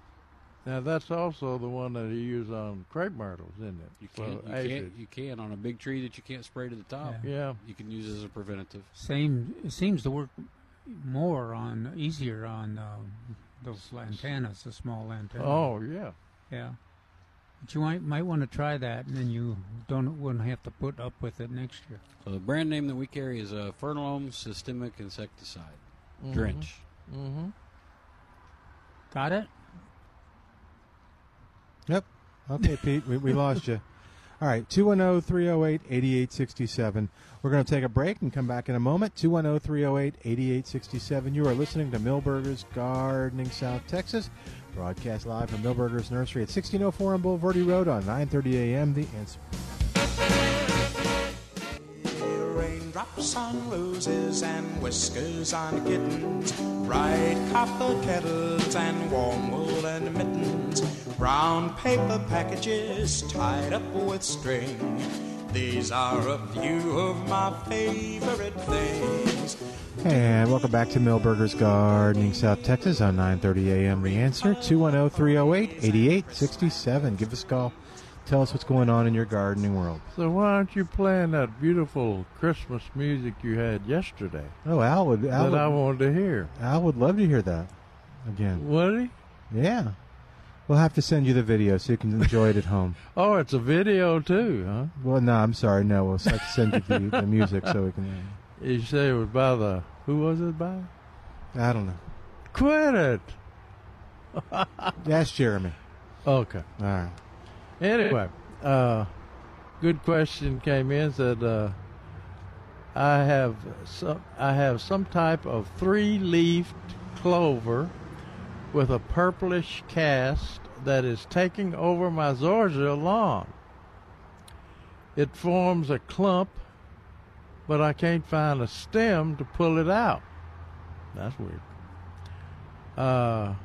Now that's also the one that you use on crepe myrtles, isn't it? You For can, you, can, you can on a big tree that you can't spray to the top. Yeah. Yeah. you can use it as a preventative. same it seems to work more on easier on um, those lantanas, the small lantana. Oh yeah. yeah. But you might might want to try that, and then you don't wouldn't have to put up with it next year. So the brand name that we carry is a Fertilome Systemic Insecticide Mhm. Drench. Mm-hmm. Got it? Yep. Okay, Pete, we, we lost you. *laughs* All right, 210 308 8867. We're going to take a break and come back in a moment. 210 308 8867. You are listening to Milberger's Gardening South Texas. Broadcast live from Milberger's Nursery at 1604 on Bulverde Road on 9:30 a.m. The answer. Raindrops on roses and whiskers on kittens, bright copper kettles and warm woolen mittens, brown paper packages tied up with string. These are a few of my favorite things. And welcome back to Milberger's Gardening South Texas on 9:30 a.m. The answer 210 308 8867. Give us a call. Tell us what's going on in your gardening world. So why aren't you playing that beautiful Christmas music you had yesterday? Oh, Al would. Al that would, I wanted to hear. Al would love to hear that again. Would he? Yeah. We'll have to send you the video so you can enjoy it at home. *laughs* Oh, it's a video too, huh? Well, no, I'm sorry. No, we'll have to send you the, the music so we can. You say it was by the who was it by? I don't know. Quit it. *laughs* That's Jeremy. Okay. All right. Anyway, uh, good question came in. Said uh, I have some I have some type of three-leafed clover with a purplish cast that is taking over my zoysia lawn. It forms a clump, but I can't find a stem to pull it out. That's weird. Uh,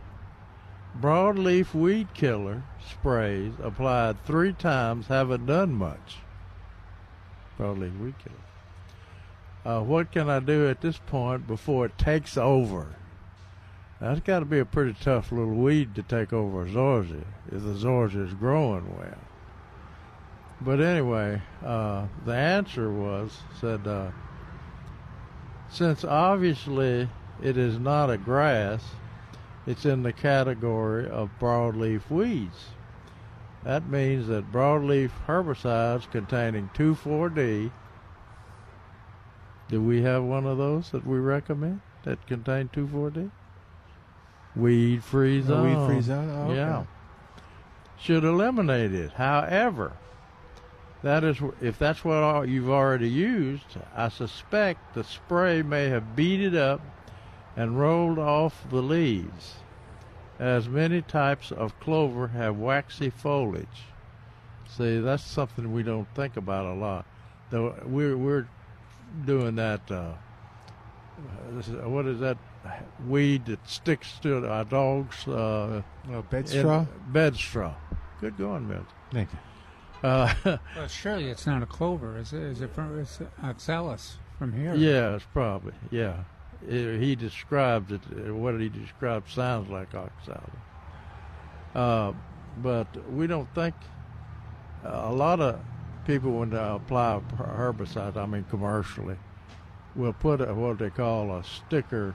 broadleaf weed killer sprays applied three times haven't done much. Broadleaf weed killer. Uh, what can I do at this point before it takes over? That's got to be a pretty tough little weed to take over a zoysia if the zoysia is growing well. But anyway, uh, the answer was said uh, since obviously it is not a grass, it's in the category of broadleaf weeds. That means that broadleaf herbicides containing 2,4-D. Do we have one of those that we recommend that contain 2,4-D? Weed free A zone. weed-free zone? Oh, okay. Yeah. Should eliminate it. However, that is if that's what all you've already used. I suspect the spray may have beat it up and rolled off the leaves, as many types of clover have waxy foliage. See, that's something we don't think about a lot. Though we're we're doing that. Uh, what is that weed that sticks to our dogs? Uh, Oh, bed straw? Bed straw. Good going, Milton. Thank you. Uh, *laughs* Well, surely it's not a clover, is it? Is it from it's oxalis from here? Yeah, it's probably yeah. I- he described it. uh, What he described sounds like oxalis, Uh, but we don't think a lot of people when they apply herbicides, I mean commercially, will put a, what they call a sticker.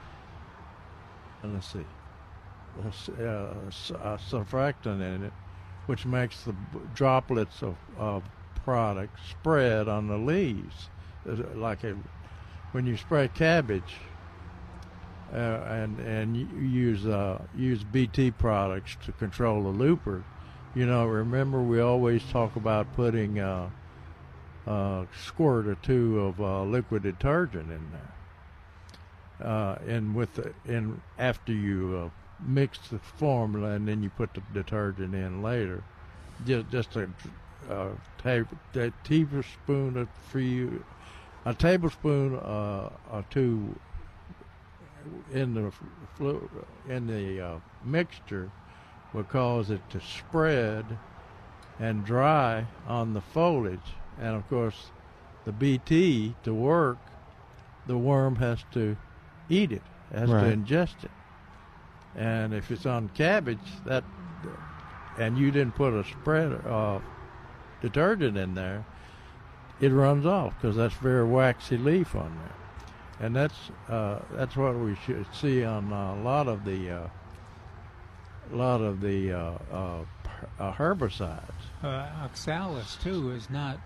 Let's see, uh, surfactant in it, which makes the droplets of, of product spread on the leaves, like a, when you spray cabbage. Uh, and and use uh, use BT products to control the looper. You know, remember we always talk about putting uh, a squirt or two of uh, liquid detergent in there. Uh, and with the, and after you uh, mix the formula and then you put the detergent in later, just just a, a, ta- a tablespoon of for you, a tablespoon uh, or two in the flu- in the uh, mixture will cause it to spread and dry on the foliage. And of course, the BT to work, the worm has to eat it, has Right. to ingest it. And if it's on cabbage, that and you didn't put a spread of detergent in there, it runs off because that's very waxy leaf on there, and that's uh, that's what we should see on uh, a lot of the uh, a lot of the uh, uh, uh, herbicides. Uh, oxalis too is not.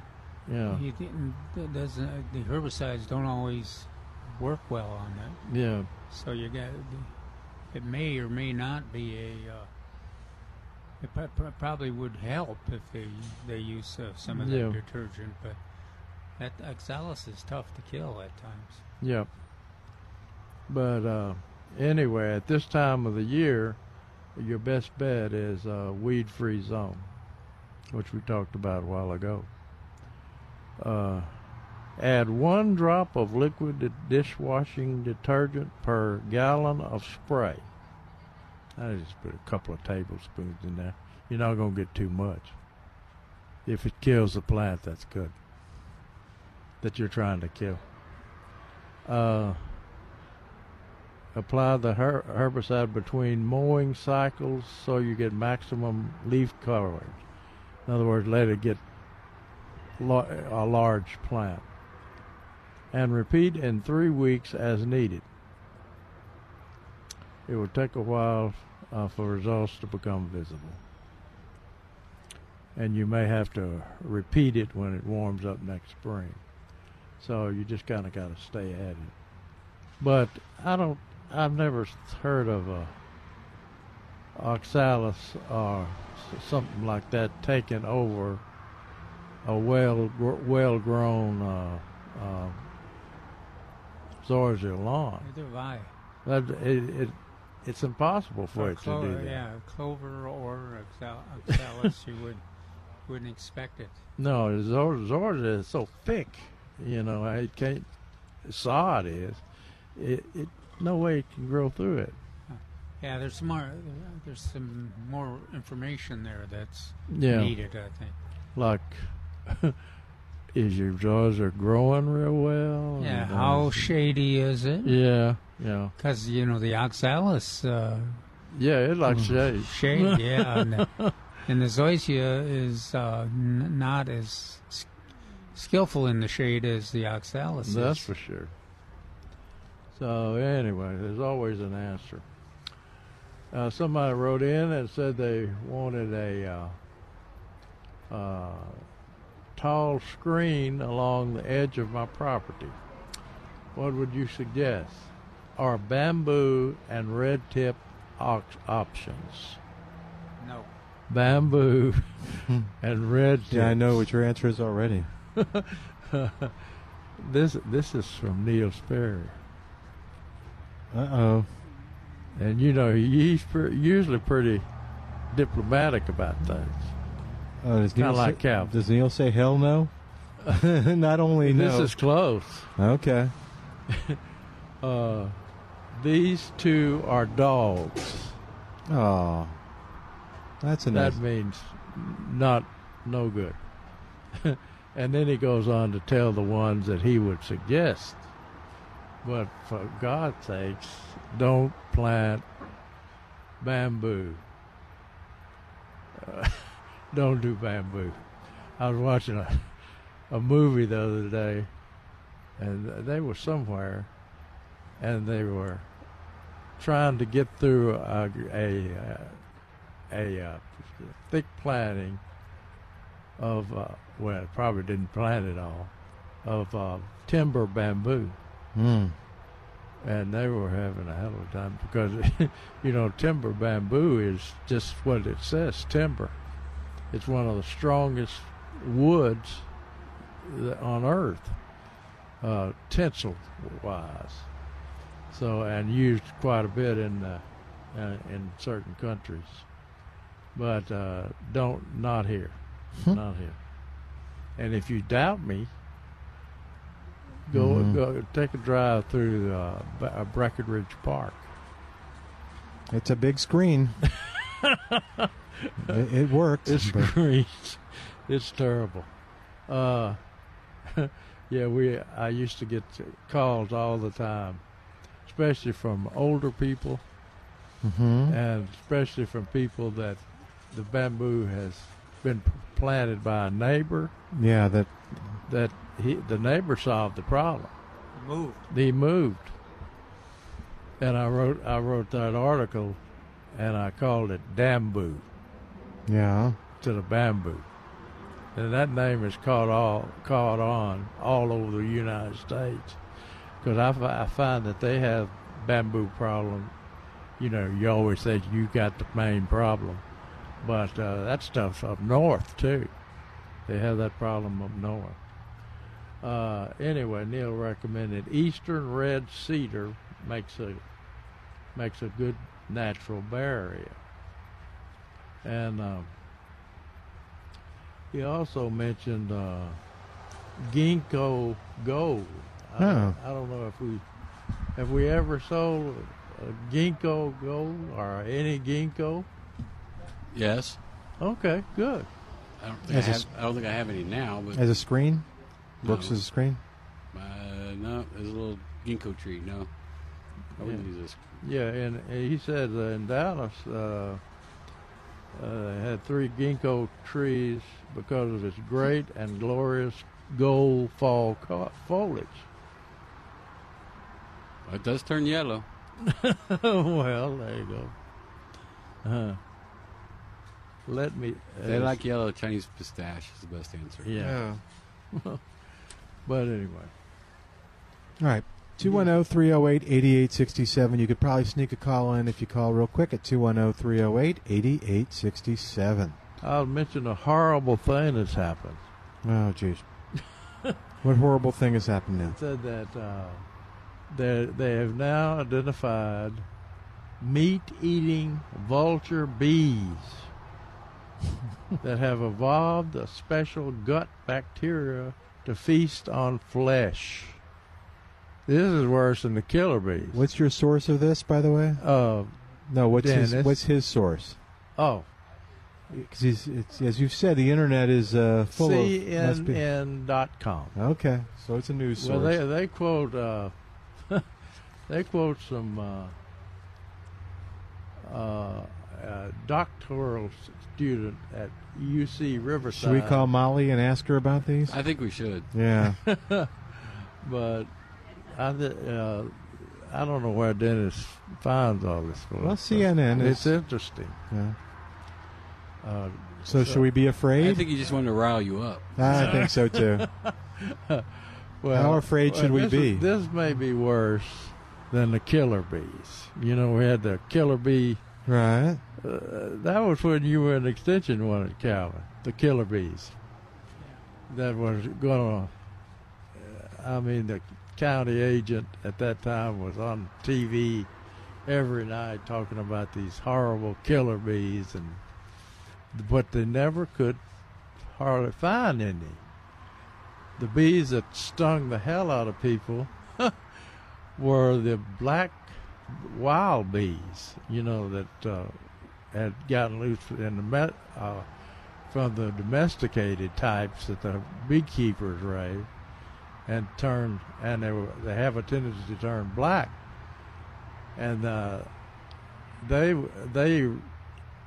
Yeah. You didn't, doesn't. The herbicides don't always work well on that. Yeah. So you got. It may or may not be a. Uh, it pro- pro- probably would help if they they use uh, some of that Yeah. detergent, but that oxalis is tough to kill at times. Yep. But uh, anyway, at this time of the year, your best bet is uh, weed-free zone, which we talked about a while ago. Uh, add one drop of liquid dishwashing detergent per gallon of spray. I just put a couple of tablespoons in there. You're not going to get too much. If it kills the plant, that's good. That you're trying to kill. Uh, apply the her- herbicide between mowing cycles so you get maximum leaf coverage. In other words, let it get lo- a large plant. And repeat in three weeks as needed. It will take a while uh, for results to become visible. And you may have to repeat it when it warms up next spring. So you just kind of got to stay at it. But I don't. I've never heard of a oxalis or something like that taking over a well well grown uh, uh, zoysia lawn. Neither have I. That it, it it's impossible for Or it to clover, do that. Yeah, clover or oxal- oxalis, you would wouldn't expect it. No, the zor- zoysia is so thick. You know, it can't. Sod is. It, it no way it can grow through it. Yeah, there's some more. There's some more information there that's Yeah. needed. I think. Like, *laughs* is your jaws are growing real well? Yeah, uh, how shady is it? Yeah, yeah. Because you know the oxalis. Uh, Yeah, it likes shade. Shade, *laughs* yeah. and, the, and the zoysia is uh, n- not as skillful in the shade as the oxalis. That's is. for sure. So anyway, there's always an answer. Uh, somebody wrote in and said they wanted a uh, uh, tall screen along the edge of my property. What would you suggest? Are bamboo and red tip ox- options? No. Bamboo *laughs* and red tip. Yeah, I know what your answer is already. *laughs* this this is from Neil Sperry. Uh oh. And you know he's pre- usually pretty diplomatic about things. Oh, does Neil like say, Cal. Does Neil say hell no? *laughs* Not only This no. is close. Okay. *laughs* Uh, these two are dogs. Oh, that's a nice. That means not no good. *laughs* and then he goes on to tell the ones that he would suggest. But for God's sakes, don't plant bamboo. Uh, don't do bamboo. I was watching a a movie the other day, and they were somewhere, and they were trying to get through a a, a, a uh, thick planting of uh, well, probably didn't plant it all of uh, timber bamboo Hmm. and they were having a hell of a time because *laughs* you know timber bamboo is just what it says timber it's one of the strongest woods on earth uh, tensile wise so and used quite a bit in uh, uh, in certain countries but uh, don't not here Hmm. not here and if you doubt me Go, Mhm. go take a drive through uh, uh, Brackenridge Park. It's a big screen. *laughs* it, it works. It's but- *laughs* great. It's terrible. Uh, *laughs* yeah, we. I used to get calls all the time, especially from older people, Mhm. and especially from people that the bamboo has been planted by a neighbor. Yeah, that that he, the neighbor solved the problem. Moved. He moved. And I wrote I wrote that article and I called it Damboo Yeah. to the bamboo. And that name is caught all caught on all over the United States because I, I find that they have bamboo problem. You know, you always say you got the main problem, but uh, that stuff's up north too. They have that problem up north. Uh, anyway, Neil recommended Eastern red cedar makes a makes a good natural barrier, and um, he also mentioned uh, ginkgo gold. I, Oh. I don't know if we have we ever sold a ginkgo gold or any ginkgo. Yes. Okay, good. I don't think I, As a have, s- I don't think I have any now, but As a screen? Works No. as a screen? uh, no, there's a little ginkgo tree. No, I wouldn't Yeah. use this. Yeah, and, and he said uh, in Dallas, uh, uh, had three ginkgo trees because of its great and glorious gold fall co- foliage. It does turn yellow. *laughs* well, there you go. Uh, let me. If they uh, like yellow. Chinese pistache is the best answer. Yeah. *laughs* but anyway, All right. 210 308 8867. You could probably sneak a call in if you call real quick at 210 308 8867. I'll mention a horrible thing that's happened. Oh, jeez. *laughs* what horrible thing has happened now? It said that uh, they they have now identified meat-eating vulture bees *laughs* that have evolved a special gut bacteria to feast on flesh. This is worse than the killer bees. What's your source of this, by the way? Uh, No, what's his what's his source? oh, Because he's it's, as you've said, the internet is uh, full of must be- CNN.com. Okay, so it's a news Well, source. they they quote uh, *laughs* they quote some uh, uh, uh, doctoral student at UC Riverside. Should we call Molly and ask her about these? I think we should. Yeah. *laughs* but I th- uh, I don't know where Dennis finds all this. for Well, us, CNN but is- It's interesting. yeah. Uh, So, should we be afraid? I think he just wanted to rile you up. I think so too. *laughs* well, How afraid should we this be? is- this may be worse than the killer bees. You know, we had the killer bee. Right. Uh, that was when you were in extension one at Calvin. The killer bees. That was going to. I mean, the county agent at that time was on TV every night talking about these horrible killer bees, and but they never could hardly find any. The bees that stung the hell out of people *laughs* were the black wild bees, you know, that uh, had gotten loose in the me- uh, from the domesticated types that the beekeepers raise, and turn and they were, they have a tendency to turn black, and uh, they they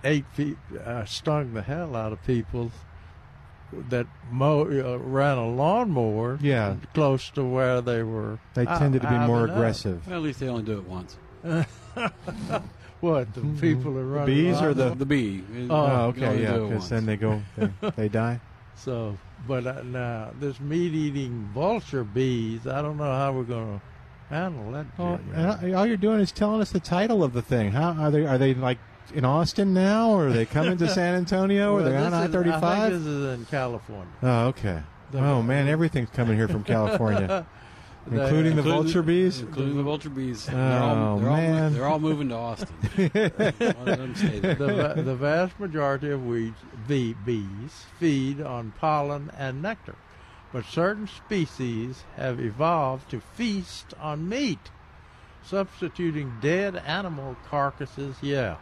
ate fe- uh, stung the hell out of people that mow, uh, ran a lawnmower. Yeah. close to where they were. They out- tended to be more out and out. aggressive. Well, at least they only do it once. *laughs* what the people are running? Bees or the? The bee. Oh, You okay, yeah, because then they go, they, they die. *laughs* So, but uh, now this meat-eating vulture bees. I don't know how we're going to handle that. Well, and all you're doing is telling us the title of the thing. How are they? Are they like in Austin now, or are they coming to *laughs* San Antonio, or Well, they're on this I is- thirty I think this is in California. Oh, okay. The- oh man, everything's coming here from *laughs* California, including the vulture bees. Including the vulture bees. Oh, they're all, they're All, man. mo- they're all moving to Austin. *laughs* Let them stay there. the, va- the vast majority of weeds, bee, bees feed on pollen and nectar, but certain species have evolved to feast on meat, substituting dead animal carcasses. Yeah,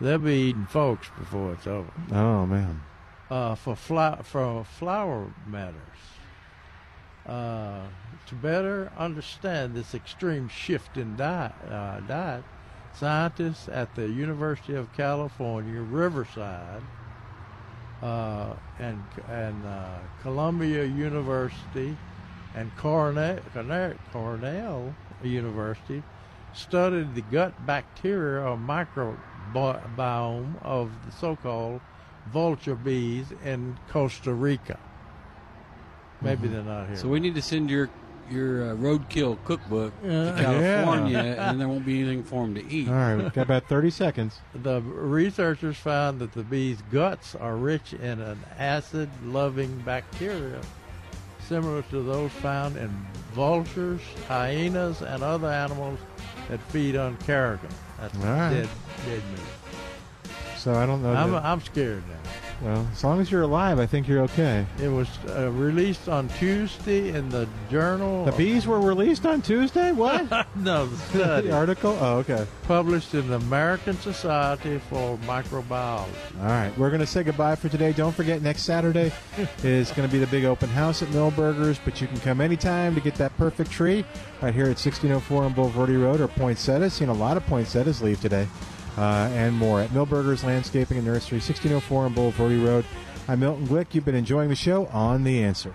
they'll be eating folks before it's over. Oh man. Uh, for fla- for flower matters. Uh, to better understand this extreme shift in diet, uh, diet, scientists at the University of California, Riverside, uh, and and uh, Columbia University, and Cornell, Cornell, University studied the gut bacteria or microbiome of the so-called vulture bees in Costa Rica. Maybe they're not here. So we need to send your your uh, roadkill cookbook Yeah. to California, Yeah. and there won't be anything for them to eat. All right, we've got about thirty seconds. *laughs* The researchers found that the bees' guts are rich in an acid loving bacteria similar to those found in vultures, hyenas, and other animals that feed on carrion. That's All right. dead, dead meat. So I don't know. I'm, that- I'm scared now. Well, as long as you're alive, I think you're okay. It was uh, released on Tuesday in the journal. The bees were released on Tuesday. What? *laughs* no, the study. the article. Oh, okay. Published in the American Society for Microbiology. All right, we're going to say goodbye for today. Don't forget, next Saturday *laughs* is going to be the big open house at Milberger's, but you can come anytime to get that perfect tree right here at 1604 on Bulverde Road or Poinsettias. Seen a lot of poinsettias leave today, uh, and more at Milberger's Landscaping and Nursery, 1604 on Bulverde Road. I'm Milton Glick. You've been enjoying the show on The Answer.